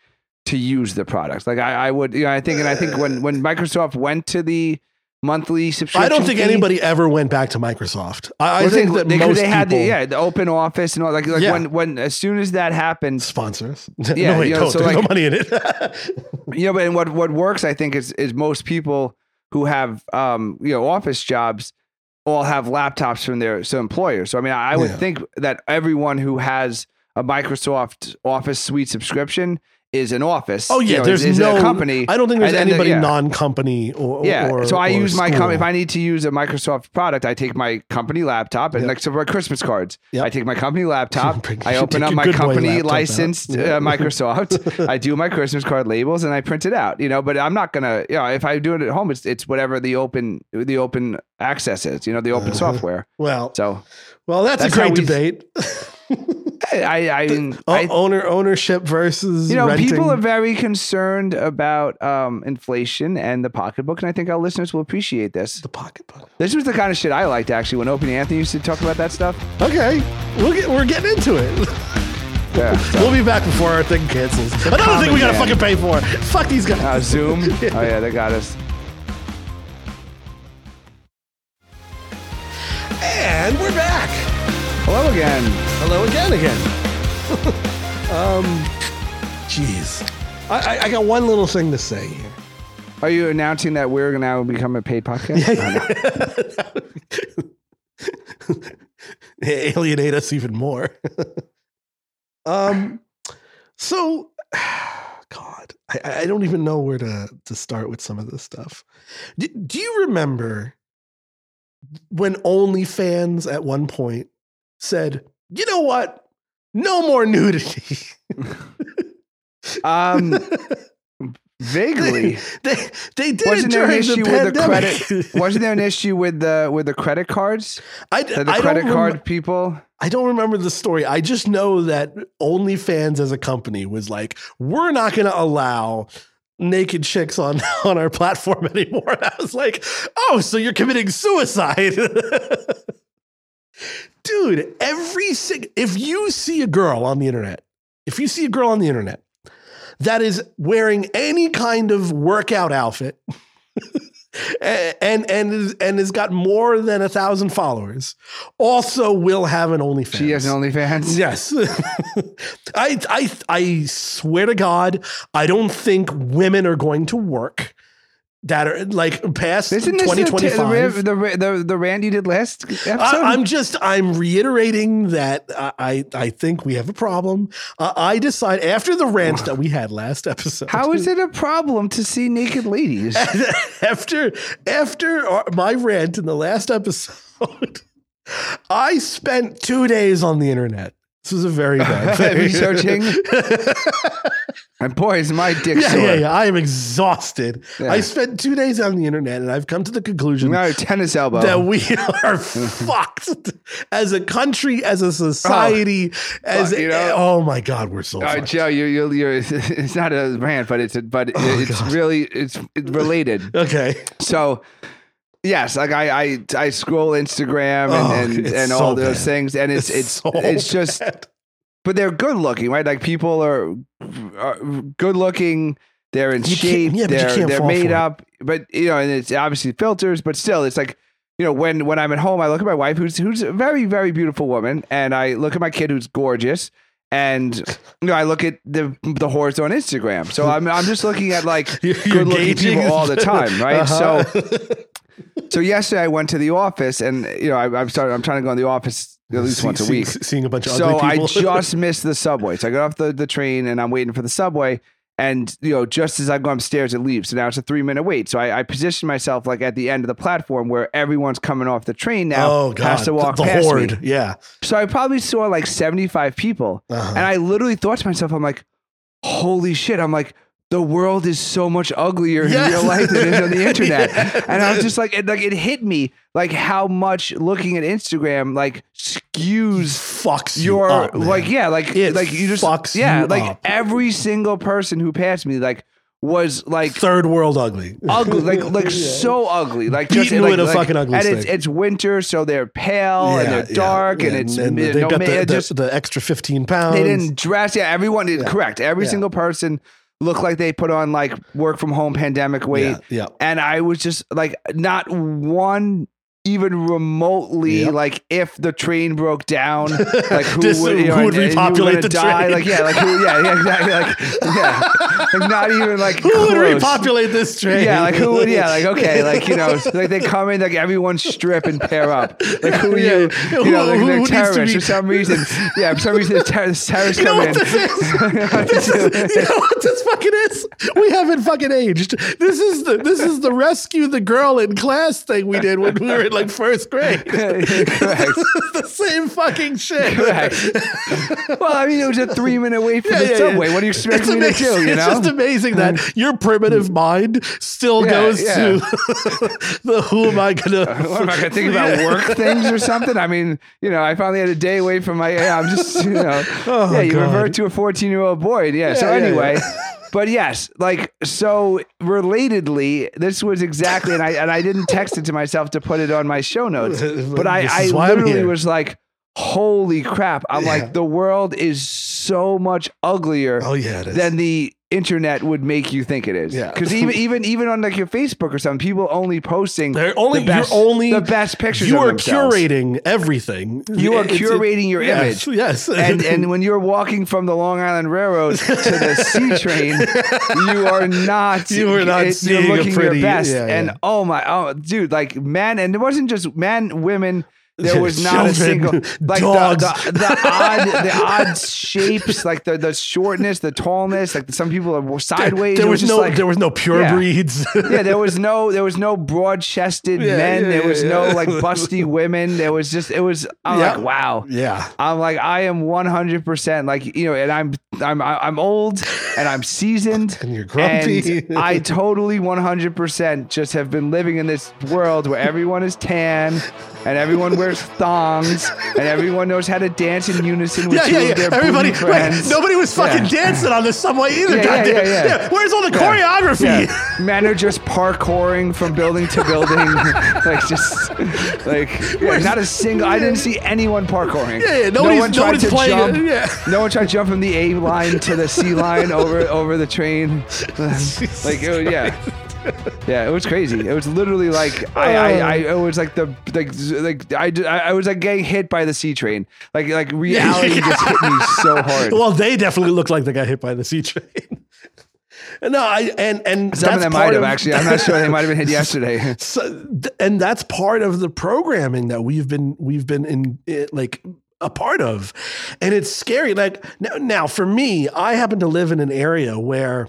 B: to use the product. Like I, I would, you know, I think, and I think when when Microsoft went to the monthly subscription,
A: I don't think
B: fee,
A: anybody ever went back to Microsoft. I, I think
B: they,
A: that
B: they,
A: most
B: they had
A: people
B: the yeah the open office and all like like
A: Yeah.
B: when when as soon as that happens,
A: sponsors. [laughs]
B: Yeah,
A: no, wait,
B: you know, so
A: There's no money in it. [laughs]
B: you know, but and what what works, I think, is is most people who have um you know office jobs all have laptops from their so employers. So I mean, I, I would
A: Yeah.
B: think that everyone who has a Microsoft Office suite subscription is an office.
A: oh
B: you
A: yeah,
B: know,
A: there's
B: is, is
A: no
B: a company.
A: I don't think there's
B: And the-
A: anybody
B: yeah.
A: non-company or
B: Yeah,
A: Or,
B: so I use my company. If I need to use a Microsoft product, I take my company laptop and
A: Yep.
B: like so for Christmas cards,
A: Yep.
B: I take my company laptop. [laughs] I open up my company licensed uh, [laughs] Microsoft. I do my Christmas card labels and I print it out. You know, but I'm not gonna. You know, if I do it at home, it's it's whatever the open the open access is. You know, the open
A: Uh-huh.
B: software.
A: well,
B: So
A: well, that's,
B: That's
A: a great
B: we-
A: debate. [laughs]
B: I I, I, mean,
A: owner ownership versus
B: you know,
A: renting.
B: people are very concerned about um, inflation and the pocketbook, and I think our listeners will appreciate this.
A: the pocketbook.
B: This was the kind of shit I liked actually when Opie and Anthony used to talk about that stuff.
A: Okay, we'll get, we're getting into it.
B: Yeah. [laughs]
A: We'll be back before our thing cancels. Another thing we gotta
B: man.
A: fucking pay for. Fuck these guys.
B: Uh, Zoom. [laughs] Oh yeah, they got us.
A: and we're back.
B: Hello again.
A: Hello again, again. [laughs] um, jeez. I, I, I got one little thing to say here.
B: Are you announcing that we're going to now become a paid podcast? Yeah. [laughs]
A: alienate us even more. [laughs] um, so, [sighs] God, I, I don't even know where to to start with some of this stuff. Do, do you remember when OnlyFans at one point said, "You know what? No more nudity." [laughs]
B: Um, vaguely. [laughs]
A: they they did
B: Wasn't there an issue
A: the
B: with the credit? Wasn't there an issue with the with the credit cards?
A: I,
B: The, the
A: I
B: credit
A: don't
B: card
A: rem-
B: people.
A: I don't remember the story. I just know that OnlyFans as a company was like, we're not going to allow naked chicks on [laughs] on our platform anymore. And I was like, oh, so you're committing suicide. Dude, every sing- if you see a girl on the internet, if you see a girl on the internet that is wearing any kind of workout outfit [laughs] and and and, is, and has got more than a thousand followers, also will have an OnlyFans.
B: She has an OnlyFans.
A: Yes. [laughs] I I I swear to God, I don't think women are going to work that are like past
B: Isn't this the, the,
A: 2025.
B: the, the, the rant you did last episode?
A: I, am just I'm reiterating that I I, think we have a problem. Uh, I decide after the rant that we had last episode.
B: How is [laughs] it a problem to see naked ladies? [laughs]
A: after after our- my rant in the last episode? [laughs] I spent two days on the internet. This was a very [laughs] bad thing.
B: Researching? and [laughs] boy, is my dick
A: Yeah,
B: sore.
A: yeah, yeah. I am exhausted.
B: Yeah.
A: I spent two days on the internet and I've come to the conclusion
B: No, tennis elbow.
A: that we [laughs] are fucked as a country, as a society, oh, as
B: fuck, you know?
A: oh my god, we're so
B: All right,
A: fucked.
B: Joe, you're, you're, you're, it's not a rant, but it's a, but
A: Oh,
B: it's
A: God.
B: really it's, it's related.
A: Okay,
B: So, yes, like I I, I scroll Instagram and
A: Oh,
B: and, and
A: so
B: all those
A: bad.
B: things, and it's it's
A: so
B: it's just,
A: bad.
B: but they're good looking, right? Like people are, are good looking. They're in
A: You
B: shape.
A: yeah, but you
B: they're
A: can't
B: they're
A: fall
B: made
A: for it.
B: up, but you know, and it's obviously filters, but still, it's like. You know, when when I'm at home, I look at my wife, who's who's a very very beautiful woman, and I look at my kid, who's gorgeous, and you know, I look at the the horse on Instagram. So I'm I'm just looking at like [laughs] good looking people all the time, right? [laughs]
A: Uh-huh.
B: So so yesterday I went to the office, and you know, I, I'm started. I'm trying to go in the office at least
A: See-
B: once a week.
A: seeing a bunch of
B: So I [laughs] just missed the subway. So I got off the, the train and I'm waiting for the subway. And you know, just as I go upstairs, it leaves. So now it's a three minute wait. So I, I position myself like at the end of the platform where everyone's coming off the train now.
A: oh god,
B: has to walk
A: the, the
B: past
A: horde.
B: me.
A: Yeah,
B: So I probably saw like seventy five people,
A: Uh-huh.
B: and I literally thought to myself, I'm like, holy shit! I'm like, the world is so much uglier in
A: Yes.
B: real life than it is on the [laughs] internet.
A: Yes.
B: And I was just like, it, like it hit me like how much looking at Instagram like skews
A: Fucks you
B: your
A: up,
B: like yeah like
A: It
B: like you just
A: fucks
B: yeah
A: you
B: like
A: up.
B: every single person who passed me like was like
A: third world ugly.
B: ugly, like like [laughs] so ugly, like just
A: Beaten
B: like,
A: with a
B: like-
A: fucking ugly
B: And it's it's winter, so they're pale and they're dark,
A: yeah,
B: and
A: yeah.
B: it's
A: and they've
B: no
A: got the, the,
B: just
A: the extra fifteen pounds.
B: they didn't dress. Yeah, everyone did correct. Every
A: Yeah.
B: single person looked like they put on like work from home pandemic weight,
A: Yeah, yeah.
B: and I was just like not one. Even remotely,
A: Yep.
B: like if the train broke down, like [laughs] who
A: Just
B: would, you know,
A: who would
B: and- and you
A: repopulate the
B: die?
A: train?
B: Like yeah, like who, yeah, yeah, exactly, like yeah, like not even like [laughs]
A: Who would repopulate this train?
B: Yeah, like who would? Yeah, like [laughs] okay, like you know, like they come in, like everyone strip and pair up. Like who
A: Yeah.
B: you?
A: Who-
B: You know, like
A: who- who
B: terrorists
A: be-
B: for some reason. Yeah, for some reason the ter- terrorists
A: You know
B: come in.
A: this is? you know what this fucking is? We haven't fucking aged. This is the this is the rescue the girl in class thing we did when we were in like first grade. [laughs] [laughs] It's the same fucking shit.
B: Correct. well, I mean, it was a three minute wait for
A: Yeah,
B: the
A: yeah,
B: subway.
A: yeah.
B: What do you expect
A: It's
B: me
A: amazing.
B: to do? You
A: it's
B: know?
A: just amazing that your primitive mm. mind still goes to [laughs] the who am I gonna
B: what am I gonna think about work things or something? I mean, you know, I finally had a day away from my. Yeah, I'm just, you know,
A: Oh,
B: yeah. You
A: God.
B: revert to a 14 year old boy. Yeah. so anyway. But yes, like so. Relatedly, this was exactly, and I and I didn't text it to myself to put it on my show notes, [laughs] but I, I
A: is why I'm
B: literally was like. Holy crap. I'm
A: Yeah.
B: like, the world is so much uglier
A: Oh yeah,
B: than the internet would make you think it is.
A: Yeah.
B: Because even even even on like your Facebook or something, people only posting
A: They're only
B: the best,
A: you're only
B: the best pictures.
A: you are curating everything.
B: You are
A: It's- it-
B: curating your
A: yes,
B: image.
A: Yes. [laughs]
B: And and when you're walking from the Long Island Railroad to the [laughs] C train, you are not
A: You are not
B: it-
A: seeing
B: you're looking
A: pretty-
B: your best.
A: yeah,
B: and oh my oh dude, like men, and it wasn't just men, women. There was not a
A: Children,
B: single like
A: dogs.
B: the, the, the odd the odd shapes, like the the shortness, the tallness. Like some people are sideways.
A: there
B: It
A: was, no
B: like,
A: there was no pure
B: Yeah.
A: breeds. [laughs]
B: yeah, there was no there was no broad chested
A: Yeah,
B: men.
A: yeah,
B: there was no like busty women. There was just it was I'm like wow.
A: yeah.
B: I'm like I am 100% like you know and I'm I'm I'm old and I'm seasoned [laughs]
A: And you're grumpy.
B: and I totally 100% just have been living in this world where everyone is tan and everyone wears thongs and everyone knows how to dance in unison with
A: Yeah, yeah, yeah.
B: their
A: Everybody, wait, nobody was fucking
B: Yeah.
A: dancing on the subway either.
B: Yeah, yeah, yeah, yeah.
A: Where's all the choreography? [laughs]
B: Men are just parkouring from building to building. [laughs] like just like not a single I didn't see anyone parkouring.
A: Yeah, yeah,
B: no
A: nobody's-
B: one tried
A: nobody's
B: to
A: playing
B: jump.
A: it, yeah.
B: No one tried to jump from the A line to the C line over over the train. [laughs] Um, like it was, yeah. Yeah, it was crazy. It was literally like I, I, oh. I it was like the like like I, I I was like getting hit by the C train. Like like reality just hit me so hard.
A: Well, they definitely looked like they got hit by the C train. [laughs] And no, I and and
B: Some of them might have actually. I'm not sure. They might have been hit yesterday. [laughs]
A: So, and that's part of the programming that we've been we've been in it, like a part of, and it's scary. Like now, now, for me, I happen to live in an area where,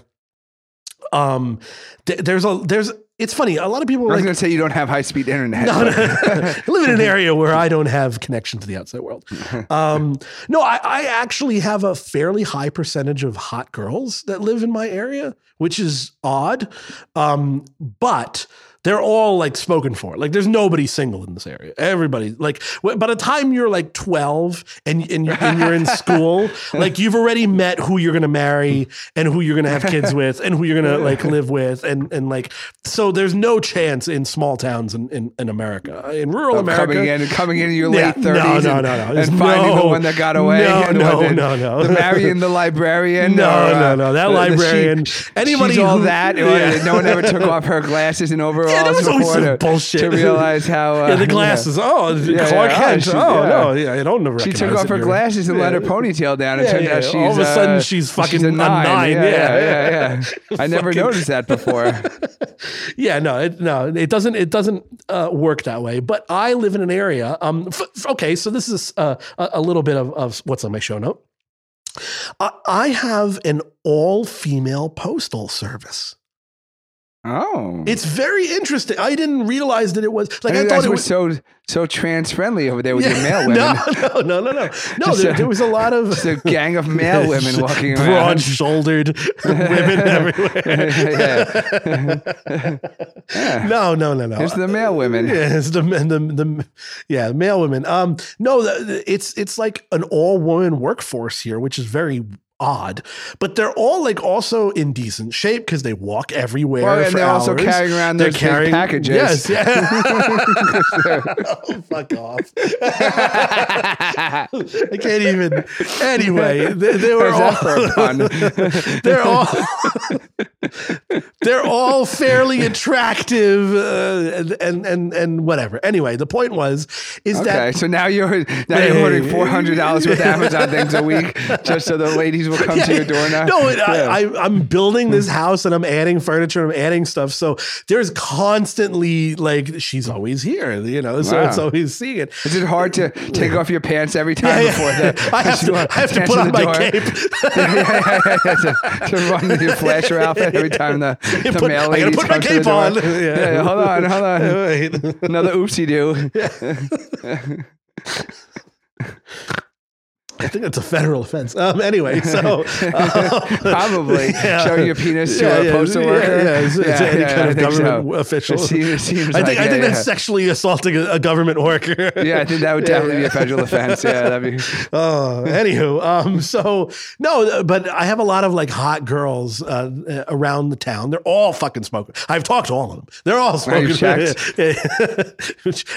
A: um, th- there's a there's. It's funny. A lot of people
B: I was
A: like,
B: going to say you don't have high speed internet.
A: no, no. [laughs] I live in an area where I don't have connection to the outside world. [laughs] Um, no, I, I actually have a fairly high percentage of hot girls that live in my area, which is odd. Um, but they're all like spoken for. Like there's nobody single in this area. Everybody like by the time you're like 12 and and you're, and you're in school, [laughs] like you've already met who you're gonna marry and who you're gonna have kids with and who you're gonna like live with and and like so there's no chance in small towns in in, in America in rural America.
B: coming in, coming in your late
A: no,
B: thirties,
A: no,
B: and,
A: no, no.
B: and
A: There's
B: finding the one that got away.
A: no,
B: and
A: no,
B: the,
A: no, no.
B: the marrying the librarian.
A: No,
B: or, uh,
A: no, no. That
B: the- the
A: librarian,
B: she-
A: anybody
B: she's all that.
A: Yeah.
B: No one ever took off her glasses and [laughs] overalls
A: Yeah, there was always some bullshit.
B: to realize how. [laughs] Uh,
A: yeah, the glasses. Oh,
B: Yeah,
A: Clark
B: yeah.
A: Kent.
B: Oh,
A: oh
B: yeah.
A: no, yeah, I don't know.
B: She took off her glasses and let her ponytail down. It
A: Yeah,
B: turned
A: yeah.
B: out she's
A: All of a sudden
B: uh,
A: she's fucking
B: a
A: a nine.
B: Yeah,
A: Yeah,
B: yeah,
A: yeah.
B: yeah. [laughs] yeah. I never noticed that before. [laughs]
A: Yeah, no, it, no, it doesn't. It doesn't uh, work that way. But I live in an area. Um, f- okay, so this is uh, a, a little bit of, of what's on my show note. I, I have an all-female postal service.
B: Oh,
A: It's very interesting. I didn't realize that it was like
B: I
A: I, thought
B: guys
A: it
B: were
A: was
B: so so trans friendly over there with your male [laughs] women.
A: No, no, no, no, [laughs] no. No, there,
B: a-
A: there was a lot of
B: a gang of male [laughs] women walking around.
A: broad-shouldered women everywhere.
B: Yeah.
A: No, no, no, no.
B: It's the male women.
A: Yeah, it's the, the, the yeah, male women. Um, no, it's it's like an all woman workforce here, which is very odd. But they're all like also in decent shape because they walk everywhere.
B: Well, and they're also carrying around
A: They're
B: those packages.
A: Yes, yeah. oh, [laughs] [laughs] fuck off. I can't even. Anyway, they, they were all.
B: that for a pun? [laughs]
A: they're all they're all fairly attractive uh, and and and whatever. Anyway, the point was is
B: Okay,
A: that
B: so now you're now you're ordering four hundred dollars worth of Amazon things a week just so the ladies will come to your door now. [laughs]
A: No,
B: Yeah.
A: I, I'm building this house and I'm adding furniture. I'm adding stuff. So there's constantly like she's always here, you know. So
B: Wow.
A: it's always seeing it.
B: Is it hard to [laughs] take off your pants every time
A: Yeah,
B: before
A: yeah.
B: the? [laughs]
A: Uh, I have to. I have to put on my
B: door?
A: cape.
B: yeah, yeah, yeah, yeah, to, to run your flasher outfit every time the, the
A: Put-
B: male
A: I gotta my
B: come to the door.
A: on.
B: Yeah.
A: Yeah.
B: yeah, hold on, hold on. Another oopsie do.
A: I think that's a federal offense. Um, anyway, so um, [laughs]
B: Probably [laughs]
A: Yeah.
B: showing your penis to
A: Yeah,
B: a
A: yeah,
B: postal worker.
A: yeah, it's- it's
B: Yeah,
A: any kind of government
B: so.
A: official.
B: It seems, it seems
A: I
B: like
A: think I think that's sexually assaulting a, a government worker. [laughs]
B: Yeah, I think that would definitely be a federal offense. Yeah, that'd be.
A: Oh, anywho, um, so no, but I have a lot of like hot girls uh, uh, around the town. They're all fucking smoking. I've talked to all of them. They're all
B: checked?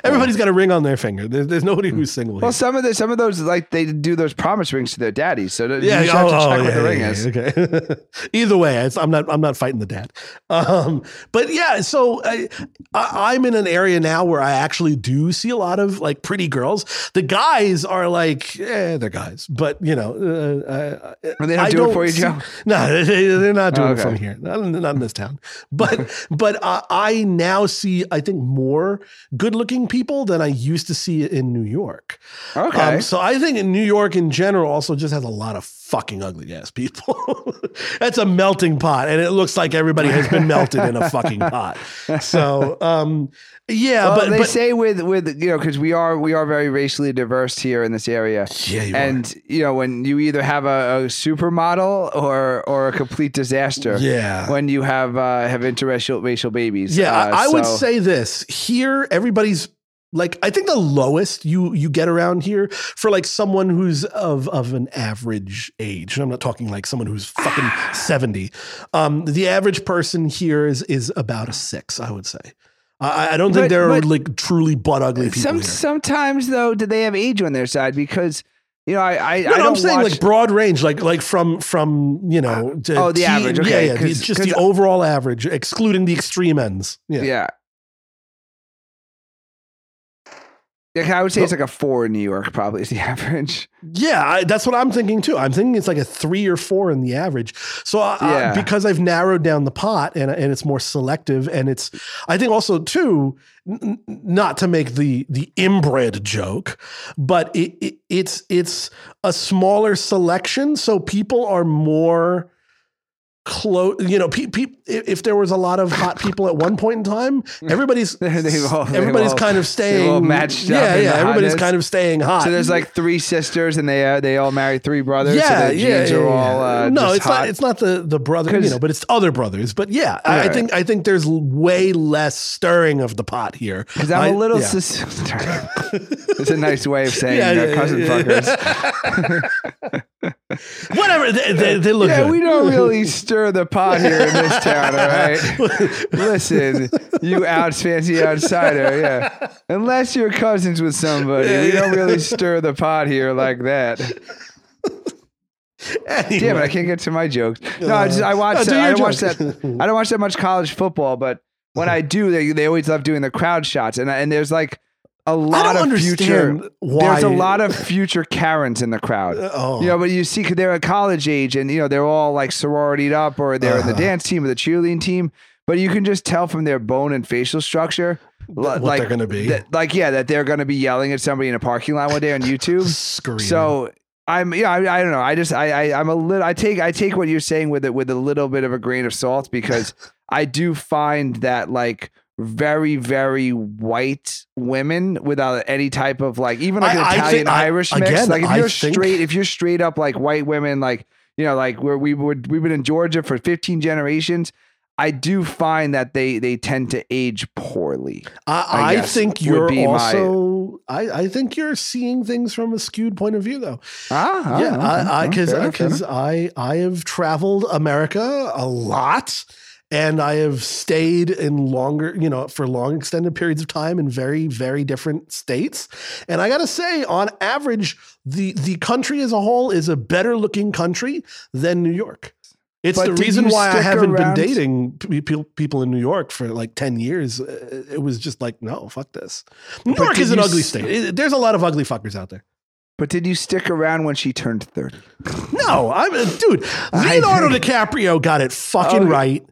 A: Everybody's got a ring on their finger. There's, there's nobody who's single.
B: Well,
A: here.
B: some of the some of those like they do those promise rings to their daddies, so
A: yeah,
B: you have to
A: oh,
B: check
A: oh,
B: what the
A: yeah,
B: ring
A: yeah,
B: is.
A: Okay. [laughs] Either way, it's, I'm not. I'm not fighting the dad. Um, but yeah, so I, I, I'm in an area now where I actually do see a lot of like pretty girls. The guys are like, eh, they're guys, but you know, uh, uh,
B: And they don't
A: I
B: do it for you, Joe? [laughs]
A: No, they, they're not doing
B: Oh,
A: it from here. Not, in- not in this town. [laughs] But but uh, I now see, I think, more good-looking people than I used to see in New York.
B: Okay.
A: Um, so I think in New York in general also just has a lot of fucking ugly ass people. [laughs] That's a melting pot, and it looks like everybody has been melted in a fucking [laughs] pot. So um, yeah,
B: well,
A: but
B: they
A: but
B: say with with you know because we are we are very racially diverse here in this area.
A: yeah, you
B: And you know when you either have a, a supermodel or or a complete disaster.
A: yeah.
B: When you have uh, have interracial racial babies.
A: Yeah,
B: Uh,
A: I, I would say this here. Everybody's like, I think the lowest you you get around here for like someone who's of of an average age. And I'm not talking like someone who's fucking [sighs] seventy. Um, the average person here is is about a six. I would say. I, I don't think
B: But-
A: there are like truly butt ugly people
B: Some
A: here.
B: sometimes though, do they have age on their side? Because you know, I I,
A: No,
B: I
A: no, I'm saying
B: watch,
A: like broad range, like like from from you know. to
B: oh, the
A: teen-
B: average, okay,
A: Yeah, yeah. just the overall average, excluding the extreme ends. Yeah.
B: yeah. Like, I would say it's like a four in New York, probably is the [laughs] average.
A: Yeah, I, that's what I'm thinking too. I'm thinking it's like a three or four in the average. So I, I-
B: Yeah.
A: because I've narrowed down the pot and and it's more selective, and it's I think also too n- not to make the the inbred joke, but it, it it's it's a smaller selection, so people are more close. You know, pe- pe- if there was a lot of hot people at one point in time, [laughs] everybody's [laughs]
B: all-
A: everybody's
B: all-
A: kind of [laughs] staying
B: all matched up
A: Yeah, yeah, everybody's
B: hotness.
A: kind of staying hot.
B: So there's like three sisters, and they uh, they all marry three brothers.
A: yeah,
B: so their
A: yeah, yeah,
B: are
A: yeah.
B: all uh,
A: no, it's
B: hot.
A: not. It's not the the brother, you know, but it's other brothers. But yeah, I, I think I think there's way less stirring of the pot here.
B: Because I'm
A: a
B: a little. sister it's a nice way of saying uh, cousin fuckers.
A: Whatever they, they, they look
B: Yeah,
A: good.
B: we don't really stir the pot here in this town, all right? [laughs] Listen, you out fancy outsider, yeah. Unless you're cousins with somebody, we don't really stir the pot here like that.
A: Anyway.
B: Damn it, I can't get to my jokes. No, I just I watch
A: Uh,
B: that. I don't watch that. I don't watch that much college football, but when I do, they they always love doing the crowd shots, and and there's like a lot of future.
A: why.
B: There's a lot of future Karens in the crowd.
A: Oh,
B: You know, but you see, they're at college age, and you know they're all like sororityed up, or they're in the
A: Uh-huh.
B: dance team or the cheerleading team. But you can just tell from their bone and facial structure,
A: what
B: like
A: they're gonna be.
B: that- like yeah, that they're going to be yelling at somebody in a parking lot one day on [laughs] YouTube. So I'm yeah I, I don't know I just I, I I'm a little I take I take what you're saying with it with a little bit of a grain of salt because [laughs] I do find that like very very white women without any type of like even like an
A: I- I
B: Italian
A: think- I-
B: Irish mix.
A: again,
B: like if you're
A: think-
B: straight, if you're straight up like white women, like you know, like where we would we've been in Georgia for 15 generations. I do find that they they tend to age poorly. I
A: I, I
B: guess
A: think you're
B: be my-
A: also. I, I think you're seeing things from a skewed point of view, though.
B: Ah,
A: yeah, I because
B: fair enough, fair
A: because I I have traveled America a lot, and I have stayed in longer, you know, for long extended periods of time in very very different states. And I got to say, on average, the the country as a whole is a better looking country than New York. It's
B: But
A: the reason why I haven't
B: around-
A: been dating pe- pe- people in New York for like 10 years. Uh, It was just like, no, fuck this. New
B: But
A: York is an ugly
B: s-
A: state. There's a lot of ugly fuckers out there.
B: But did you stick around when she turned 30?
A: No, I'm dude.
B: I
A: Leonardo DiCaprio got it fucking
B: Oh,
A: right,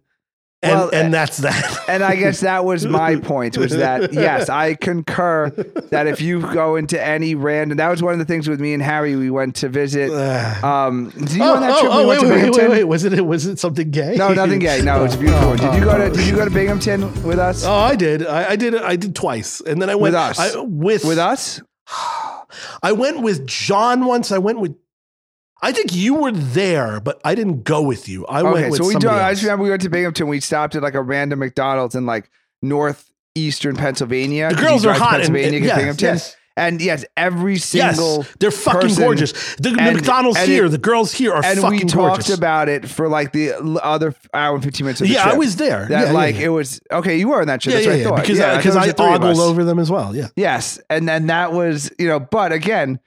A: and
B: well,
A: and
B: uh,
A: that's that. [laughs]
B: And I guess that was my point was that yes, I concur that if you go into any random that was one of the things with me and Harry we went to visit [sighs] um did you
A: oh,
B: on that
A: oh,
B: trip
A: oh,
B: we
A: wait,
B: went to
A: wait, wait,
B: Binghamton?
A: wait, wait. Was it was it something gay?
B: No, nothing gay. No, it's [laughs] beautiful. one. Did you go to Did you go to Binghamton with us?
A: Oh, I did. I, I did. it- I did twice, and then I went
B: With us?
A: I, with
B: with us? [sighs]
A: I went with John once. I went with. I think you were there, but I didn't go with you. I went with
B: so we do. I just remember we went to Binghamton. We stopped at like a random McDonald's in like northeastern Pennsylvania.
A: the girls are hot, and,
B: Pennsylvania,
A: and
B: get
A: yes,
B: Binghamton.
A: yes,
B: And yes, every single
A: yes, they're fucking
B: person-
A: gorgeous. The, the McDonald's
B: and
A: here,
B: it-
A: the girls here are
B: and
A: fucking
B: we talked
A: gorgeous.
B: about it for like the other hour and 15 minutes of the
A: yeah,
B: trip.
A: I was there.
B: that
A: yeah,
B: like
A: yeah,
B: it was okay you were on that trip
A: yeah,
B: that's
A: yeah,
B: what
A: yeah,
B: I thought
A: because
B: yeah,
A: I, because I
B: the three of
A: ogled over them as well. Yeah,
B: yes and then that was you know but again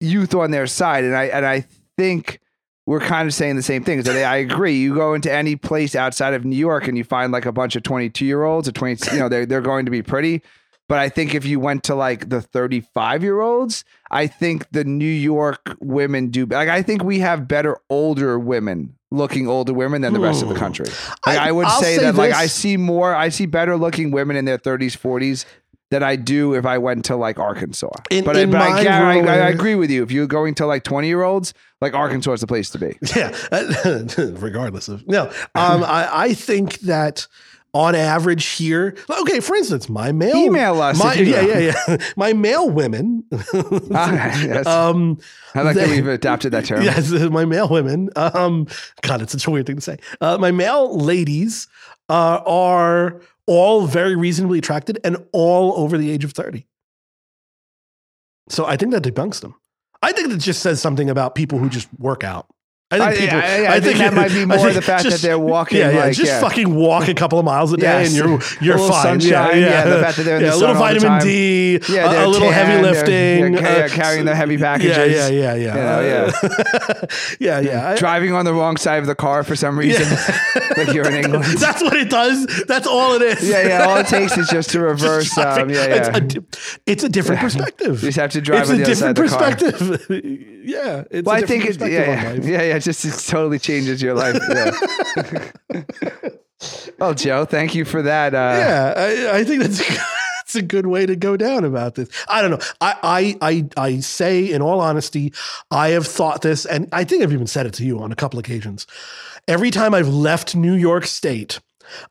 B: youth on their side and I and I think we're kind of saying the same thing. So I agree. You go into any place outside of New York and you find like a bunch of 22 year olds or 20, you know, they're, they're going to be pretty. But I think if you went to like the 35 year olds, I think the New York women do. Like, I think we have better older women looking older women than the rest of the country. Like,
A: I-
B: I, would say,
A: say
B: that like. I see more, I see better looking women in their 30s, 40s than I do if I went to like Arkansas.
A: In-
B: but
A: in
B: I, but I, I, I agree with you. If you're going to like 20 year olds, like Arkansas is the place to be. [laughs]
A: yeah. [laughs] Regardless of no, um, I, I think that on average here, okay. For instance, my male
B: Email us
A: My, yeah,
B: know.
A: yeah, yeah. [laughs] My male women.
B: Ah, yes.
A: um,
B: I like that we've adopted that term.
A: Yes, my male women. Um, God, it's such a weird thing to say. Uh, my male ladies uh, are all very reasonably attracted and all over the age of 30. So I think that debunks them. I think it just says something about people who just work out. I think
B: I-
A: people.
B: I- I think that might be [laughs] more
A: think
B: the fact that they're walking,
A: Yeah, yeah.
B: like,
A: just
B: yeah.
A: fucking walk a couple of miles a day,
B: Yes.
A: and you're you're fine.
B: sunshine,
A: yeah,
B: yeah, the fact that they're in
A: yeah,
B: the
A: a little
B: sun all the
A: vitamin. D,
B: Yeah,
A: a- a, little heavy
B: tan, they're-
A: lifting,
B: they're ca- carrying the heavy [laughs] packages.
A: Yeah, yeah, yeah, yeah,
B: You know,
A: Uh, [laughs] yeah, yeah.
B: Driving on the wrong side of the car for some reason, like you're in England.
A: That's what it does. That's all it is.
B: yeah, yeah. All it takes is just to reverse.
A: Just
B: Um,
A: driving.
B: yeah,
A: It's
B: yeah.
A: a, it's a different perspective.
B: You just have to drive
A: it's a
B: the other side
A: different
B: of the car.
A: perspective. yeah, it's
B: Well, I think
A: different perspective
B: yeah,
A: on
B: yeah,
A: life.
B: yeah, yeah. It just it [laughs] totally changes your life. Yeah. [laughs] well, Joe, thank you for that. Uh,
A: yeah, I, I think that's [laughs] that's a good way to go down about this. I don't know. I, I I I say in all honesty, I have thought this, and I think I've even said it to you on a couple occasions. Every time I've left New York State,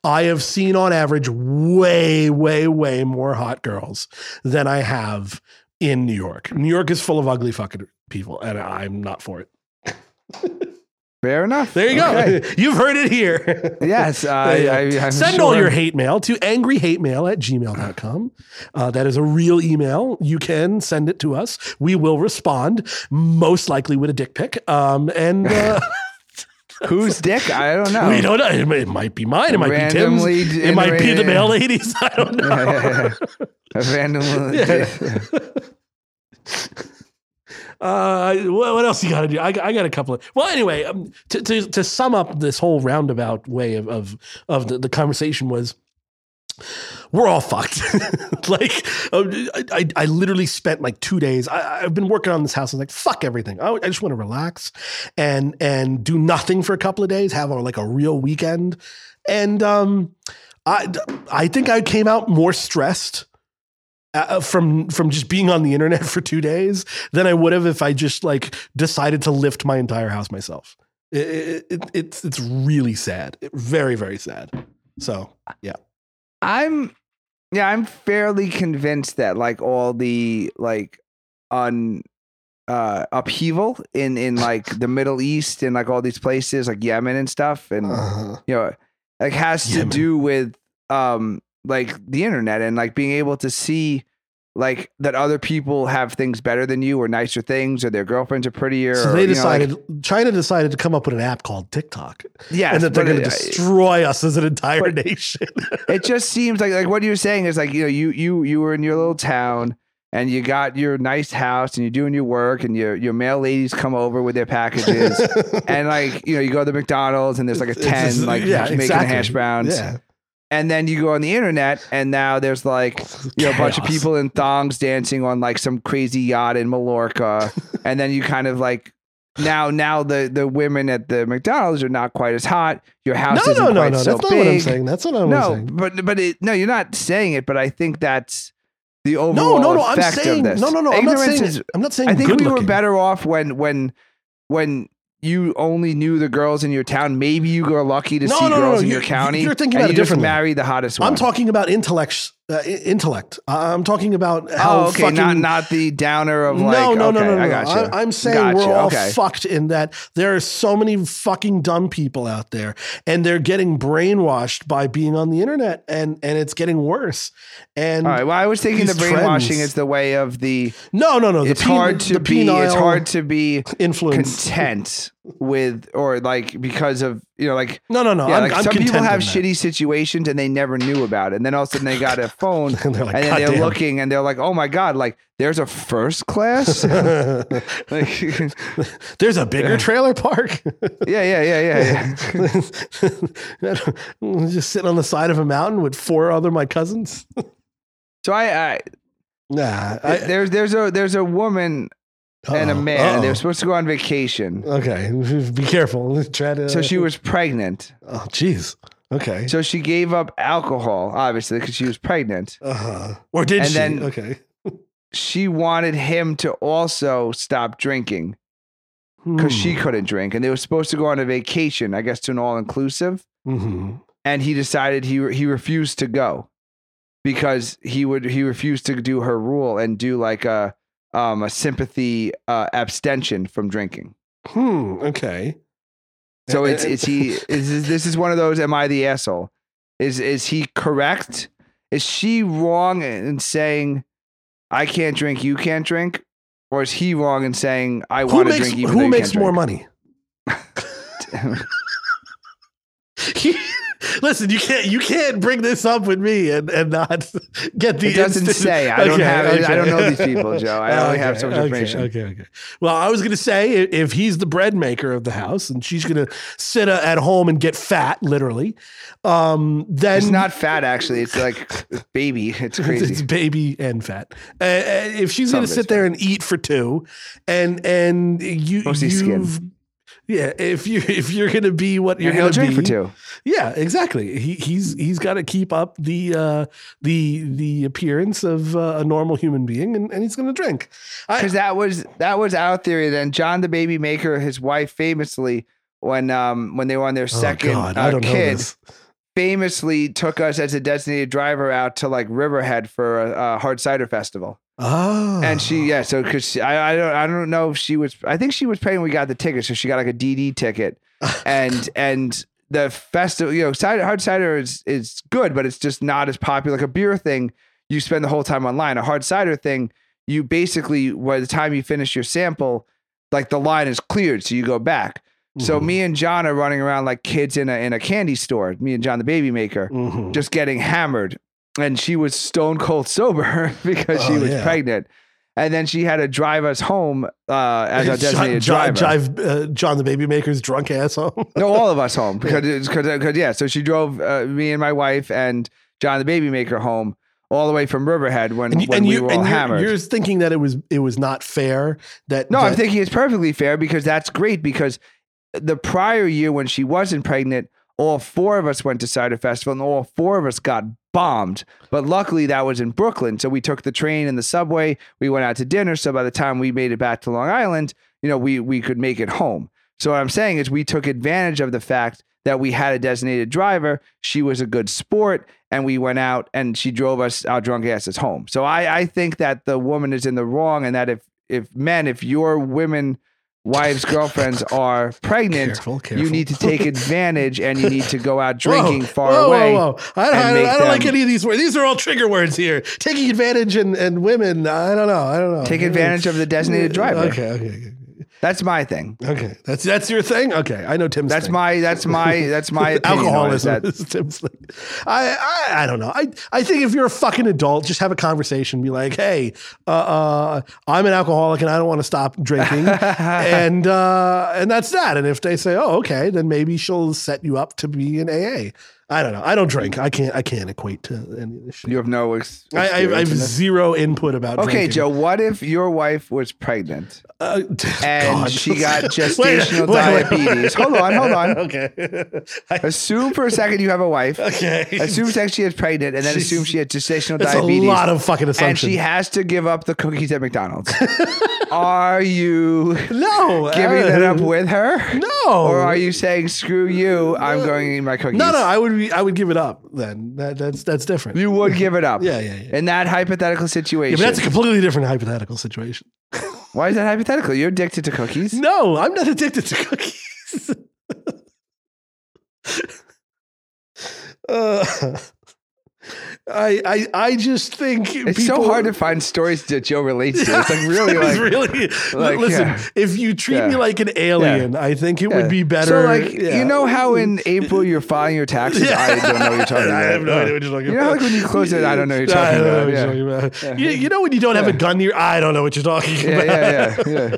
A: I have seen on average way, way, way more hot girls than I have in New York. New York is full of ugly fucking people, and I'm not for it.
B: Fair enough.
A: There you
B: Okay.
A: go. [laughs] You've heard it here. [laughs]
B: Yes, I, I. I'm
A: Send all your hate mail to angryhatemail at gmail.com. Uh, that is a real email. You can send it to us. We will respond, most likely with a dick pic. Um, and uh, [laughs]
B: Whose dick? I don't know.
A: we don't know. It might, it might be mine. It might
B: Randomly
A: be Tim's. It might be the male ladies. I don't know.
B: Yeah, yeah, yeah. A random.
A: Uh, what, else you got to do? I, I got a couple of. Well, anyway, um, to, to to sum up this whole roundabout way of of of the, the conversation was. We're all fucked. [laughs] like, um, I, I, I literally spent like two days. I, I've been working on this house. I was like, fuck everything. I, I just want to relax and and do nothing for a couple of days. Have a, like a real weekend. And um, I I think I came out more stressed uh, from from just being on the internet [laughs] for two days than I would have if I just like decided to lift my entire house myself. It, it, it, it's it's really sad, very very sad. So yeah,
B: I'm yeah, I'm fairly convinced that like all the like on uh upheaval in in like the [laughs] Middle East and like all these places like Yemen and stuff and
A: uh,
B: you know like has
A: Yemen.
B: to do with um like the internet and like being able to see like that other people have things better than you or nicer things or their girlfriends are prettier
A: so
B: or,
A: they
B: you know, like-
A: decided China decided to come up with an app called TikTok,
B: yeah
A: and that they're going to uh, destroy us as an entire nation. [laughs]
B: it just seems like like what you're saying is like you know you you you were in your little town and you got your nice house and you're doing your work and your your mail ladies come over with their packages [laughs] and like you know you go to the McDonald's and there's like a
A: It's
B: ten
A: just-
B: like
A: yeah,
B: making
A: exactly.
B: hash browns
A: Yeah.
B: And then you go on the internet and now there's like you know a bunch of people in thongs dancing on like some crazy yacht in Mallorca [laughs] and then you kind of like now now the the women at the McDonald's are not quite as hot your house
A: No,
B: isn't
A: no, no,
B: quite
A: no.
B: so
A: That's not what I'm saying. That's what I'm
B: no,
A: saying.
B: No, but but it, no, you're not saying it. But I think that's the overall
A: No, no, no. I'm saying no, no, no. I'm not
B: Ignorance
A: saying.
B: is-
A: I'm not saying.
B: I think we were better off when when when you only knew the girls in your town. Maybe you were lucky to
A: No,
B: see
A: no,
B: girls
A: no,
B: in your
A: you-
B: county.
A: you're thinking
B: and
A: about it
B: you just the hottest one.
A: I'm talking about intellect. Uh, intellect. I'm talking about how
B: Oh, okay,
A: fucking.
B: not not the downer of like.
A: no, no,
B: okay,
A: no, no, no.
B: I got you.
A: I, am saying
B: Gotcha,
A: we're all
B: okay.
A: fucked in that there are so many fucking dumb people out there, and they're getting brainwashed by being on the internet, and and it's getting worse. And
B: All right. Well, I was thinking the brainwashing
A: trends-
B: is the way of the.
A: no, no, no. The
B: It's
A: pen-
B: hard to
A: the
B: be. It's hard to be
A: influence.
B: content with, or like because of you know like
A: No, no, no.
B: Yeah,
A: I'm,
B: like
A: I'm
B: some people have shitty situations and they never knew about it. And then all of a sudden they got a phone
A: And [laughs] they're like,
B: and then they're looking and they're like, oh my God, like there's a first class? [laughs] like, [laughs]
A: There's a bigger trailer park.
B: yeah, yeah, yeah, yeah.
A: Just sitting on the side of a mountain with four other my cousins.
B: So I, I,
A: Nah, I,
B: there's there's a there's a woman and a
A: Uh-oh,
B: man. and They're
A: uh-oh.
B: supposed to go on vacation.
A: Okay, [laughs] be careful. Try to.
B: So she was pregnant.
A: Oh, jeez. Okay.
B: So she gave up alcohol, obviously, because she was pregnant.
A: Uh-huh. Or did
B: And
A: she?
B: then-
A: okay. [laughs]
B: She wanted him to also stop drinking because she
A: Hmm.
B: couldn't drink, and they were supposed to go on a vacation, I guess, to an all inclusive.
A: Mhm.
B: and he decided he he refused to go because he would he refused to do her rule and do like a um a sympathy uh abstention from drinking.
A: Hmm. Okay.
B: So it's [laughs] is he is this is one of those am I the asshole? Is is he correct? Is she wrong in saying I can't drink, you can't drink? Or is he wrong in saying I want to drink even
A: who makes more
B: drink?
A: money? [laughs] [laughs] Listen, you can't you can't bring this up with me and, and not [laughs] get the.
B: It doesn't
A: instant-
B: say. I don't
A: Okay,
B: have. I don't know these people, Joe. I only have so much information.
A: Okay, okay. Well, I was going to say if he's the bread maker of the house and she's going to sit uh, at home and get fat, literally, um, then
B: It's not fat, actually. It's like [laughs] baby. It's crazy.
A: It's [laughs] baby and fat. Uh, uh, if she's going to sit there and eat for two, and and you
B: Mostly skin.
A: Yeah, if you if you're going to be what you're to
B: drink
A: be
B: for two.
A: yeah, exactly. He he's he's got to keep up the uh, the the appearance of uh, a normal human being, and, and he's going to drink.
B: Because that was that was our theory. Then John the baby maker, his wife, famously when um when they were on their second
A: oh God,
B: uh,
A: I don't know
B: kid. Famously took us as a designated driver out to like Riverhead for a, a hard cider festival.
A: Oh,
B: And she yeah, so because I I don't I don't know if she was I think she was paying. when We got the ticket, so she got like a DD ticket, [laughs] and and the festival you know cider hard cider is is good, but it's just not as popular. Like a beer thing, you spend the whole time online. A hard cider thing, you basically by the time you finish your sample, like the line is cleared, so you go back. So
A: Mhm.
B: me and John are running around like kids in a in a candy store. Me and John the baby maker,
A: Mhm.
B: just getting hammered. And she was stone cold sober [laughs] because she
A: Oh,
B: was
A: yeah.
B: pregnant. And then she had to drive us home uh, as a [laughs] designated
A: John,
B: driver.
A: drive, uh, John the baby maker's drunk ass home. [laughs]
B: No, all of us home because because because yeah. So she drove uh, me and my wife and John the baby maker home all the way from Riverhead when,
A: and you,
B: when
A: and
B: we
A: you
B: were all
A: and you're,
B: hammered.
A: you're thinking that it was it was not fair that
B: No, I'm thinking it's perfectly fair because that's great because the prior year when she wasn't pregnant, all four of us went to Cider Festival and all four of us got bombed. But luckily that was in Brooklyn. So we took the train and the subway. We went out to dinner. So by the time we made it back to Long Island, you know, we we could make it home. So what I'm saying is we took advantage of the fact that we had a designated driver. She was a good sport, and we went out and she drove us our drunk asses home. So I, I think that the woman is in the wrong, and that if if men, if your women wives, girlfriends [laughs] are pregnant,
A: Careful, careful.
B: you need to [laughs] take advantage and you need to go out drinking
A: Whoa,
B: far
A: whoa,
B: away.
A: Whoa. I, I, I don't like any of these words. These are all trigger words here. Taking advantage and, and women. I don't know. I don't know.
B: Take advantage of the designated driver.
A: Okay, okay, okay.
B: That's my thing.
A: Okay, that's that's your thing. Okay, I know Tim's.
B: That's
A: thing.
B: my that's my that's my [laughs] opinion on it, is
A: alcoholism.
B: that
A: is Tim's thing. I, I I don't know. I I think if you're a fucking adult, just have a conversation. Be like, hey, uh, uh, I'm an alcoholic and I don't want to stop drinking, [laughs] and uh, and that's that. And if they say, oh, okay, then maybe she'll set you up to be an AA. I don't know. I don't drink. I can't. I can't equate to any of this shit.
B: you have no ex-
A: I, I, I have
B: experience in this?
A: zero input about.
B: Okay,
A: drinking.
B: Joe. What if your wife was pregnant
A: Uh, [laughs]
B: and
A: God.
B: she got gestational
A: wait, wait,
B: diabetes? Hold on, hold on. [laughs]
A: okay. [laughs]
B: Assume for a second you have a wife.
A: okay.
B: Assume for a second she is pregnant, and then
A: Jeez.
B: assume she had gestational
A: That's
B: diabetes.
A: a lot of fucking assumptions.
B: and she has to give up the cookies at McDonald's. are you
A: no,
B: giving
A: uh,
B: that up with her?
A: No.
B: Or are you saying, screw you, I'm going to eat my cookies?
A: No, no. I would. I would give it up. Then that, that's that's different.
B: You would give it up. [laughs]
A: Yeah, yeah, yeah.
B: In that hypothetical
A: yeah,
B: situation.
A: but that's a completely different hypothetical situation. [laughs]
B: Why is that hypothetical? You're addicted to cookies.
A: No, I'm not addicted to cookies. [laughs] uh, I, I I just think
B: It's
A: people,
B: so hard to find stories that Joe relates to. It's like [laughs] really
A: It's really
B: like,
A: listen.
B: yeah.
A: If you treat me like an alien, I think it
B: Yeah.
A: would be better.
B: So like
A: yeah.
B: you know how in April you're filing your taxes? [laughs]
A: Yeah.
B: I don't know what you're talking [laughs] about.
A: I have no idea what you're talking
B: You know like when you close it, I don't know what you're talking about.
A: you're talking about. You, you know when you don't have a gun your I don't know what you're talking
B: Yeah,
A: about.
B: yeah, yeah,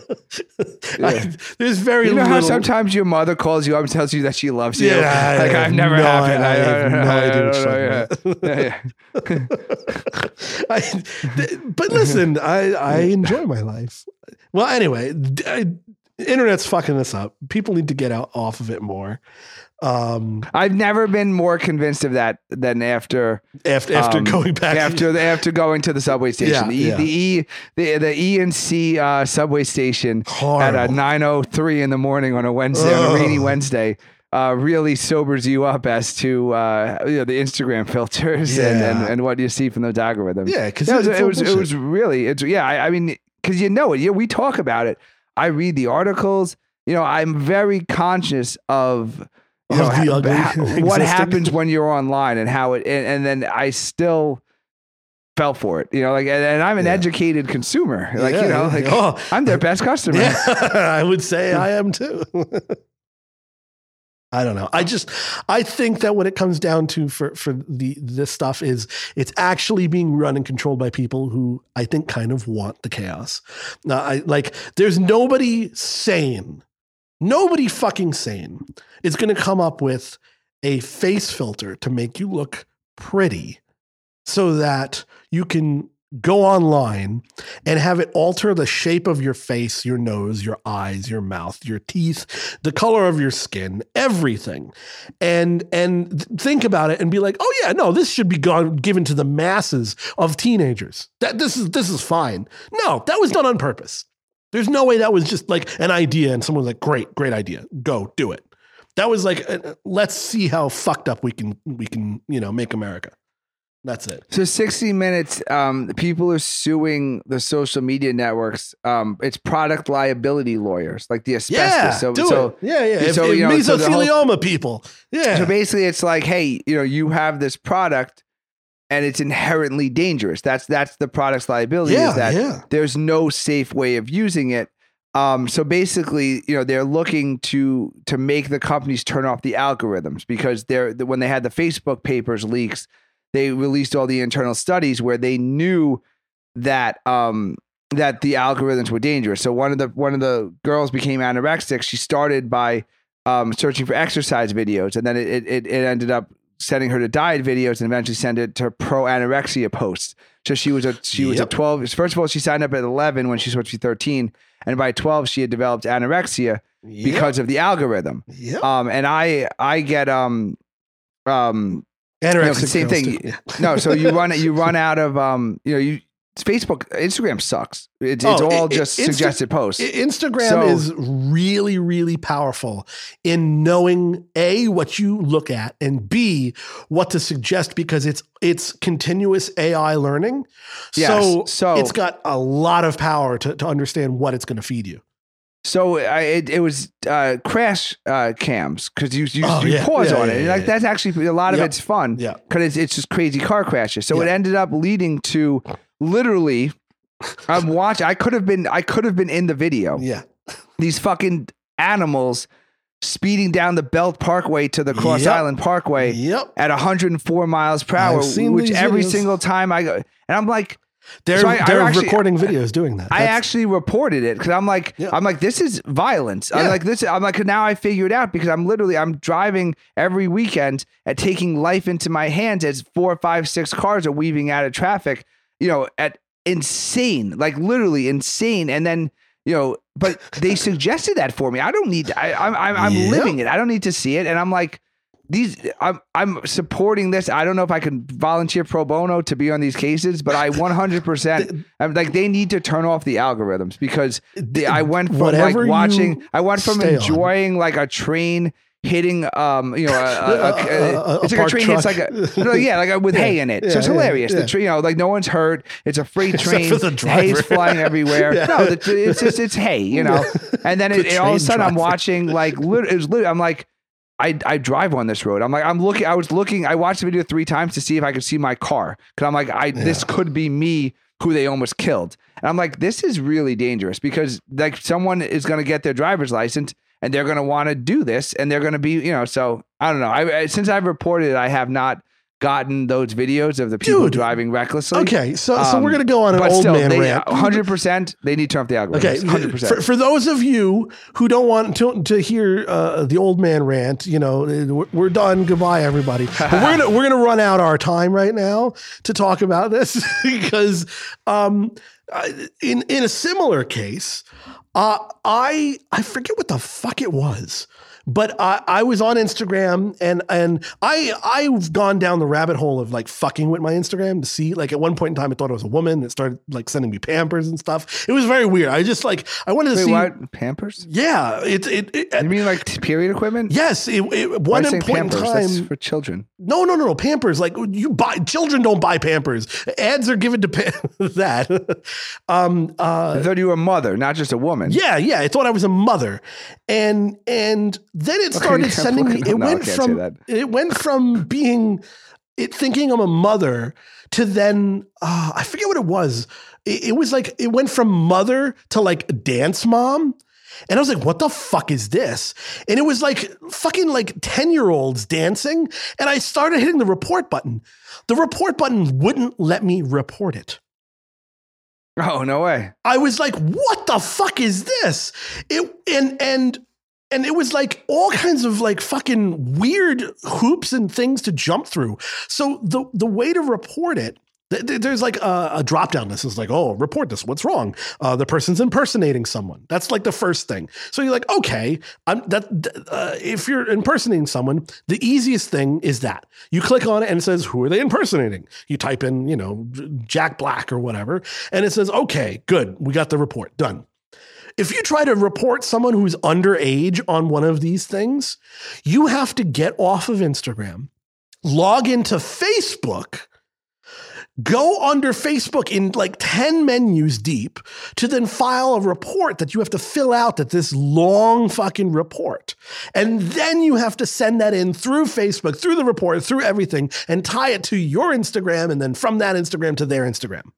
B: yeah.
A: I- there's very
B: You know
A: little.
B: how sometimes your mother calls you up and tells you that she loves you?
A: Yeah,
B: like I've never
A: no-
B: happened.
A: I have no idea what you're talking
B: yeah. Yeah, yeah. [laughs]
A: I, th- but listen, I, I enjoy my life. Well, anyway, I- internet's fucking us up. People need to get out off of it more. Um,
B: I've never been more convinced of that than after
A: after after
B: um,
A: going back
B: after the, after going to the subway station.
A: Yeah,
B: the, E-
A: yeah.
B: the E the the E and C uh, subway station at uh, nine oh three in the morning on a Wednesday on a rainy Wednesday. Uh, really sobers you up as to uh, you know, the Instagram [laughs] filters and, and, and what you see from those algorithms.
A: Yeah,
B: because
A: it's
B: it
A: all
B: was, it was really it's yeah. I, I mean, because you know it. Yeah, we talk about it. I read the articles. You know, I'm very conscious of you know,
A: the
B: ha- [laughs] what happens when you're online and how it and, and then I still fell for it. You know, like and, and I'm an
A: Yeah.
B: educated consumer. Like
A: Yeah,
B: you know,
A: yeah.
B: like
A: Oh,
B: I'm their best [laughs] customer.
A: Yeah, I would say I am too. I don't know. I just I think that when it comes down to for for the this stuff is it's actually being run and controlled by people who I think kind of want the chaos. Now, I like there's nobody sane, nobody fucking sane is going to come up with a face filter to make you look pretty so that you can go online and have it alter the shape of your face, your nose, your eyes, your mouth, your teeth, the color of your skin, everything. And and think about it and be like, "Oh yeah, no, this should be gone given to the masses of teenagers. That this is this is fine." No, that was done on purpose. There's no way that was just like an idea and someone was like, "Great, great idea. Go do it." That was like, uh, let's see how fucked up we can we can, you know, make America. That's it.
B: So 60 Minutes, um, people are suing the social media networks. Um, it's product liability lawyers, like the asbestos.
A: Yeah,
B: so,
A: do
B: so,
A: it. Yeah, yeah.
B: So,
A: if
B: you know, so whole-
A: mesothelioma people. Yeah.
B: so basically, it's like, hey, you know, you have this product, and it's inherently dangerous. That's that's the product's liability.
A: yeah,
B: is that
A: yeah.
B: there's no safe way of using it. Um, so basically, you know, they're looking to to make the companies turn off the algorithms because they're when they had the Facebook papers leaks, they released all the internal studies where they knew that um that the algorithms were dangerous. So one of the one of the girls became anorexic. She started by um, searching for exercise videos, and then it, it it ended up sending her to diet videos, and eventually sent it to pro anorexia posts. So she was a she was a twelve. First of all, she signed up at eleven when she's supposed to be thirteen, and by twelve she had developed anorexia because of the algorithm.
A: Yep.
B: Um, and I I get um um
A: Anorexic
B: the same thing.
A: too. Yeah.
B: no, so you run you run out of um you know you Facebook, Instagram sucks. It's, it's
A: Oh,
B: all
A: it-
B: just
A: it- Insta-
B: suggested posts.
A: Instagram
B: So-
A: is really, really powerful in knowing a what you look at and b what to suggest because it's it's continuous AI learning.
B: Yes,
A: So,
B: so-
A: it's got a lot of power to, to understand what it's going to feed you.
B: So I, it, it was uh, crash uh, cams because you you,
A: Oh,
B: you
A: yeah,
B: pause
A: yeah,
B: on
A: yeah,
B: it. Like that's actually a lot of
A: Yeah.
B: it's fun.
A: Yeah.
B: because it's, it's just crazy car crashes. So it ended up leading to literally. I'm watching. I could have been. I could have been in the video.
A: Yeah.
B: These fucking animals speeding down the Belt Parkway to the Cross
A: Yep.
B: Island Parkway
A: Yep.
B: at 104 miles per hour, which every
A: videos.
B: single time I go, and I'm like,
A: They're
B: So I- I
A: they're
B: actually-
A: recording videos doing that.
B: I actually reported it because I'm like,
A: Yeah.
B: I'm like, this is violence. I'm like, this. I'm like, now I figure it out because I'm literally, I'm driving every weekend at taking life into my hands as four, five, six cars are weaving out of traffic. You know, at insane, like literally insane, and then. You know, but they [laughs] suggested that for me. I don't need. I, I'm I'm, I'm
A: Yeah.
B: living it. I don't need to see it. And I'm like, these. I'm I'm supporting this. I don't know if I can volunteer pro bono to be on these cases, but I [laughs] 100. percent I'm like they need to turn off the algorithms because the, I went from
A: Whatever
B: like watching. I went from
A: stay on.
B: enjoying like a train hitting um you know a, [laughs] a, a- it's like a train hits like
A: truck.
B: a no, yeah like a, with [laughs]
A: Yeah,
B: hay in it so it's
A: yeah,
B: hilarious
A: yeah.
B: the train you know like no one's hurt it's a freight train
A: for the
B: the hay's flying everywhere
A: Yeah.
B: no the, it's just it's hay you know and then
A: The
B: it, all of a sudden I'm watching like it was I'm like I, I drive on this road. I'm like I'm looking. I was looking. I watched the video three times to see if I could see my car because I'm like I this could be me who they almost killed. And I'm like this is really dangerous because like someone is going to get their driver's license and they're going to want to do this and they're going to be you know. So I don't know. I, I since I've reported, it, I have not gotten those videos of the people
A: Dude.
B: driving recklessly.
A: okay, so so
B: Um,
A: we're gonna go on an old
B: still,
A: man
B: they,
A: rant.
B: 100. percent They need to turn off the algorithm.
A: Okay, hundred
B: percent.
A: for those of you who don't want to, to hear uh, the old man rant, you know, we're, we're done. Goodbye, everybody. [laughs] But we're gonna we're gonna run out our time right now to talk about this [laughs] because um, in in a similar case, uh, I I forget what the fuck it was. But I, I was on Instagram and and I I've gone down the rabbit hole of like fucking with my Instagram to see like at one point in time I thought it was a woman that started like sending me Pampers and stuff. It was very weird. I just like I wanted to
B: Wait,
A: see.
B: what? Pampers?
A: Yeah, it it, it
B: You mean like period equipment?
A: yes. It, it, one point in
B: Pampers? That's
A: time.
B: for children.
A: No, no, no, no. Pampers. Like you buy children don't buy Pampers. Ads are given to pa- [laughs] that. um. Uh.
B: I thought you were a mother, not just a woman.
A: Yeah, yeah. I thought I was a mother, and and then it started
B: yeah, [laughs]
A: sending me. [laughs] It
B: no,
A: went from it went from being it thinking I'm a mother to then uh, I forget what it was. It, it was like it went from mother to like dance mom. And I was like, what the fuck is this? And it was like fucking like 10 year olds dancing. And I started hitting the report button. The report button wouldn't let me report it.
B: Oh no way.
A: I was like, what the fuck is this? It and and and it was like all kinds of like fucking weird hoops and things to jump through. So the the way to report it, th- th- there's like a, a drop down list. It's like, oh, report this. What's wrong? Uh, the person's impersonating someone. That's like the first thing. So you're like, okay, I'm that. th- Uh, if you're impersonating someone, the easiest thing is that you click on it and it says, who are they impersonating? You type in, you know, Jack Black or whatever, and it says, okay, good, we got the report done. If you try to report someone who's underage on one of these things, you have to get off of Instagram, log into Facebook, go under Facebook in like 10 menus deep to then file a report that you have to fill out that this long fucking report. And then you have to send that in through Facebook, through the report, through everything, and tie it to your Instagram and then from that Instagram to their Instagram.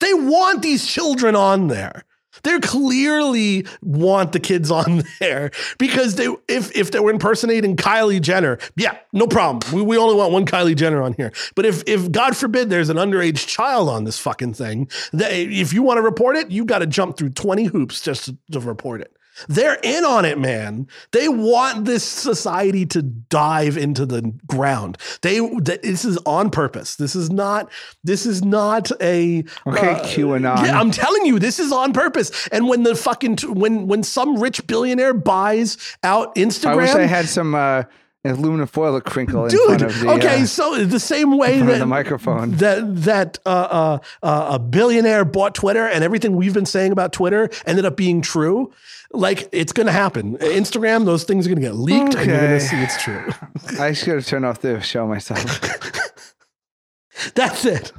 A: They want these children on there. They clearly want the kids on [laughs] there because they if if they were impersonating Kylie Jenner, yeah, no problem. We, we only want one Kylie Jenner on here. But if if God forbid there's an underage child on this fucking thing, they, if you want to report it, you got to jump through 20 hoops just to, to report it. They're in on it, man. They want this society to dive into the ground. They th- this is on purpose. This is not this is not a
B: Okay,
A: uh,
B: QAnon.
A: Yeah, I'm telling you, this is on purpose. And when the fucking when when some rich billionaire buys out Instagram,
B: I wish I had some uh, aluminum foil to crinkle in
A: dude.
B: front of the
A: okay,
B: uh,
A: so the same way
B: in
A: that
B: the microphone.
A: that that uh, uh, uh, a billionaire bought Twitter and everything we've been saying about Twitter ended up being true. Like it's going to happen. Instagram, those things are going to get leaked, and you're going to see it's true. [laughs]
B: I should have turned off the show myself. [laughs]
A: That's it.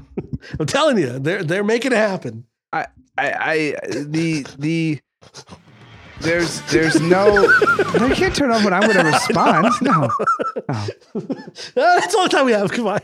A: I'm telling you, they're they're making it happen.
B: I, I, I, the, the, there's, there's no, no, you can't turn off when I'm going [laughs] to respond. No,
A: Uh, that's all the time we have. Come on.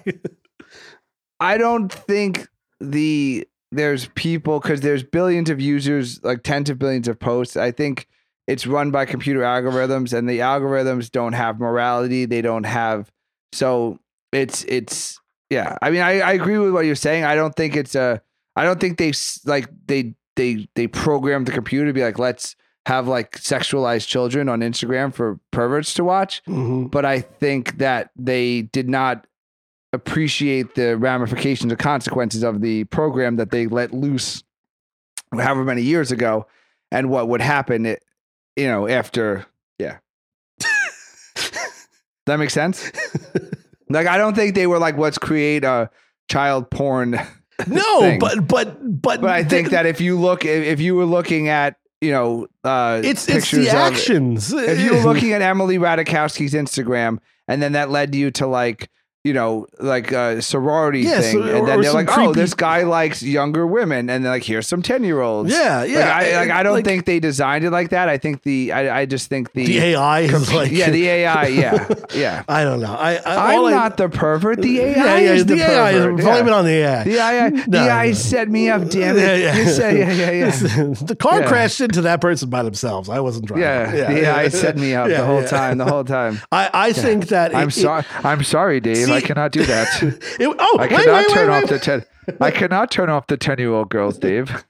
B: I don't think the there's people because there's billions of users, like tens of billions of posts. I think it's run by computer algorithms, and the algorithms don't have morality. They don't have so it's it's yeah. I mean, I, I agree with what you're saying. I don't think it's a. I don't think they like they they they programmed the computer to be like let's have like sexualized children on Instagram for perverts to watch
A: Mhm.
B: but I think that they did not appreciate the ramifications or consequences of the program that they let loose however many years ago and what would happen it, you know after yeah [laughs] that makes sense [laughs] like i don't think they were like let's create a child porn [laughs]
A: No,
B: thing.
A: but but but
B: but i think that if you look if if you were looking at you know uh
A: it's it's the actions.
B: if you were looking at Emily Ratajkowski's Instagram and then that led you to like you know like a sorority
A: Yes,
B: thing
A: or-
B: and then they're like oh this guy likes younger women and they're like here's some 10 year olds
A: yeah, yeah.
B: like, I, like I don't
A: like,
B: think they designed it like that I think the I, I just think the,
A: the AI is like
B: yeah the AI yeah [laughs] yeah
A: I don't know. I, I
B: I'm
A: I-
B: not the pervert the AI
A: yeah, yeah,
B: is the,
A: the AI.
B: pervert
A: Is,
B: yeah.
A: It on the AI.
B: the AI [laughs] the AI
A: no.
B: set me up damn it [laughs]
A: Yeah, yeah.
B: You said, yeah yeah yeah
A: the car
B: Yeah.
A: crashed into that person by themselves. I wasn't driving.
B: yeah, the AI set me up
A: Yeah,
B: the whole
A: yeah.
B: time the whole time
A: I, I think that
B: I'm sorry I'm sorry Dave I cannot do that [laughs]
A: It, oh,
B: I cannot
A: wait,
B: turn
A: wait,
B: off
A: wait.
B: the ten. I cannot turn off the ten-year-old girls, Dave.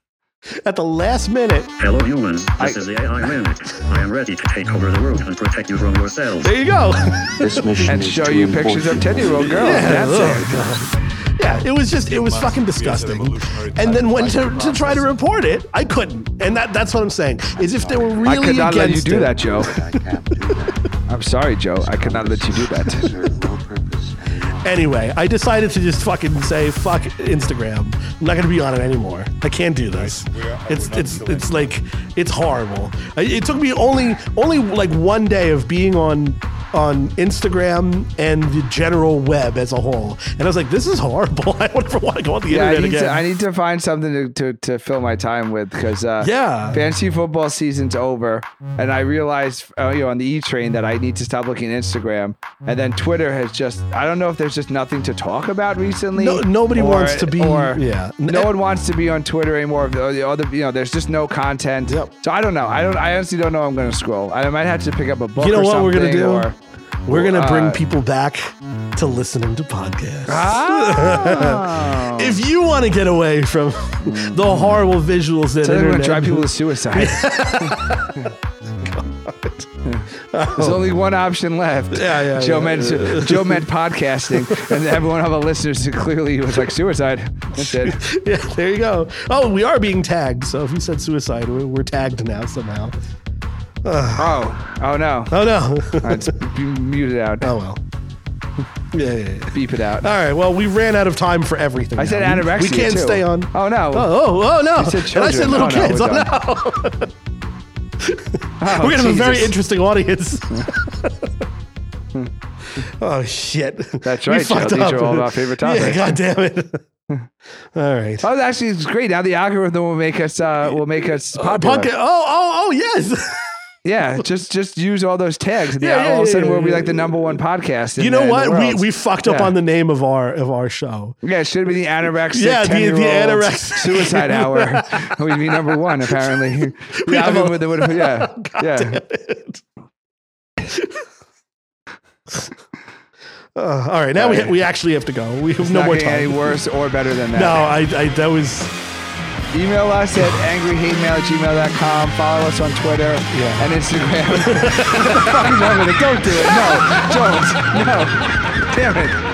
A: At the last minute.
C: Hello humans, this
B: I-
C: is the AI Remix. I am ready to take over the world and protect you from yourselves.
A: There you go.
D: This [laughs] mission
B: And
D: is
B: show you pictures of ten-year-old girls.
A: Yeah,
B: That's it.
A: yeah, it was just it was fucking disgusting. And then went to, to try to report it, I couldn't. And that that's what I'm saying. Is if they were really
B: I could not let you
A: against
B: do
A: it-
B: that, Joe.
D: I can't do that.
B: I'm sorry, Joe. I could not let you do that.
D: Serve no purpose.
A: Anyway, I decided to just fucking say fuck Instagram. I'm not gonna be on it anymore. I can't do this. It's it's it's like it's horrible. It took me only only like one day of being on on Instagram and the general web as a whole, and I was like, this is horrible. [laughs] I don't ever want to go on the
B: Yeah, I
A: internet
B: need
A: again.
B: to. I need to find something to, to, to fill my time with because uh,
A: Yeah.
B: fantasy football season's over, and I realized uh, you know on the E train that I need to stop looking at Instagram, and then Twitter has just. I don't know if there's just nothing to talk about recently.
A: No- nobody
B: or-
A: wants to be- yeah.
B: No one wants to be on Twitter anymore. The the other, you know, there's just no content.
A: Yep.
B: So I don't know. I don't. I honestly don't know. I'm going to scroll. I might have to pick up a book.
A: You know
B: or
A: what we're gonna do?
B: or-
A: We're gonna bring
B: uh,
A: people back to listening to podcasts.
B: Ah. [laughs]
A: If you want to get away from [laughs] the horrible visuals that
B: they're going to drive people to suicide. [laughs] There's only one option left.
A: Yeah, yeah,
B: Joe
A: yeah.
B: meant Joe meant podcasting, and everyone of our listeners clearly was like suicide. That's it.
A: yeah, there you go. Oh, we are being tagged. So if we said suicide, we're, we're tagged now somehow.
B: Oh, oh no!
A: Oh no. [laughs]
B: It's be muted out.
A: oh well. [laughs] Yeah, yeah, yeah.
B: Beep it out.
A: All right. Well, we ran out of time for everything.
B: I said
A: now. We-
B: anorexia
A: We can't
B: too.
A: stay on.
B: Oh no!
A: Oh, oh, oh no!
B: said
A: and I said
B: children.
A: little
B: Oh, no,
A: kids.
B: we're
A: Oh, no.
B: Oh, [laughs]
A: We're gonna have a very
B: Jesus.
A: interesting audience. oh shit!
B: That's right, Joe. These are all of our favorite
A: Yeah,
B: topics.
A: God damn it! All right.
B: Oh, actually, it's great. Now the algorithm will make us uh, will make us popular.
A: Podca- oh, oh, oh, yes.
B: Yeah, [laughs] just just use all those tags, and
A: Yeah,
B: yeah,
A: yeah,
B: all of a sudden we'll be like the number one podcast.
A: You know
B: the
A: what? We we fucked up on the name of our of our show.
B: Yeah, it should be the anorexic
A: Yeah, the- the
B: 10-year-old
A: anorexic-
B: suicide hour. [laughs] We'd be number one, apparently. [laughs]
A: We
B: Yeah,
A: have a-
B: with the- with yeah,
A: God
B: yeah.
A: Uh, all right, now we
B: All right.
A: we actually have to go. We have
B: It's
A: no more
B: getting any
A: time.
B: worse or better than that.
A: No, I, I that was
B: Email us at angryhatemail at gmail.com. Follow us on Twitter
A: Yeah.
B: and Instagram. what [laughs] the fuck is wrong with it? Don't do it. No. Don't. No. Damn it.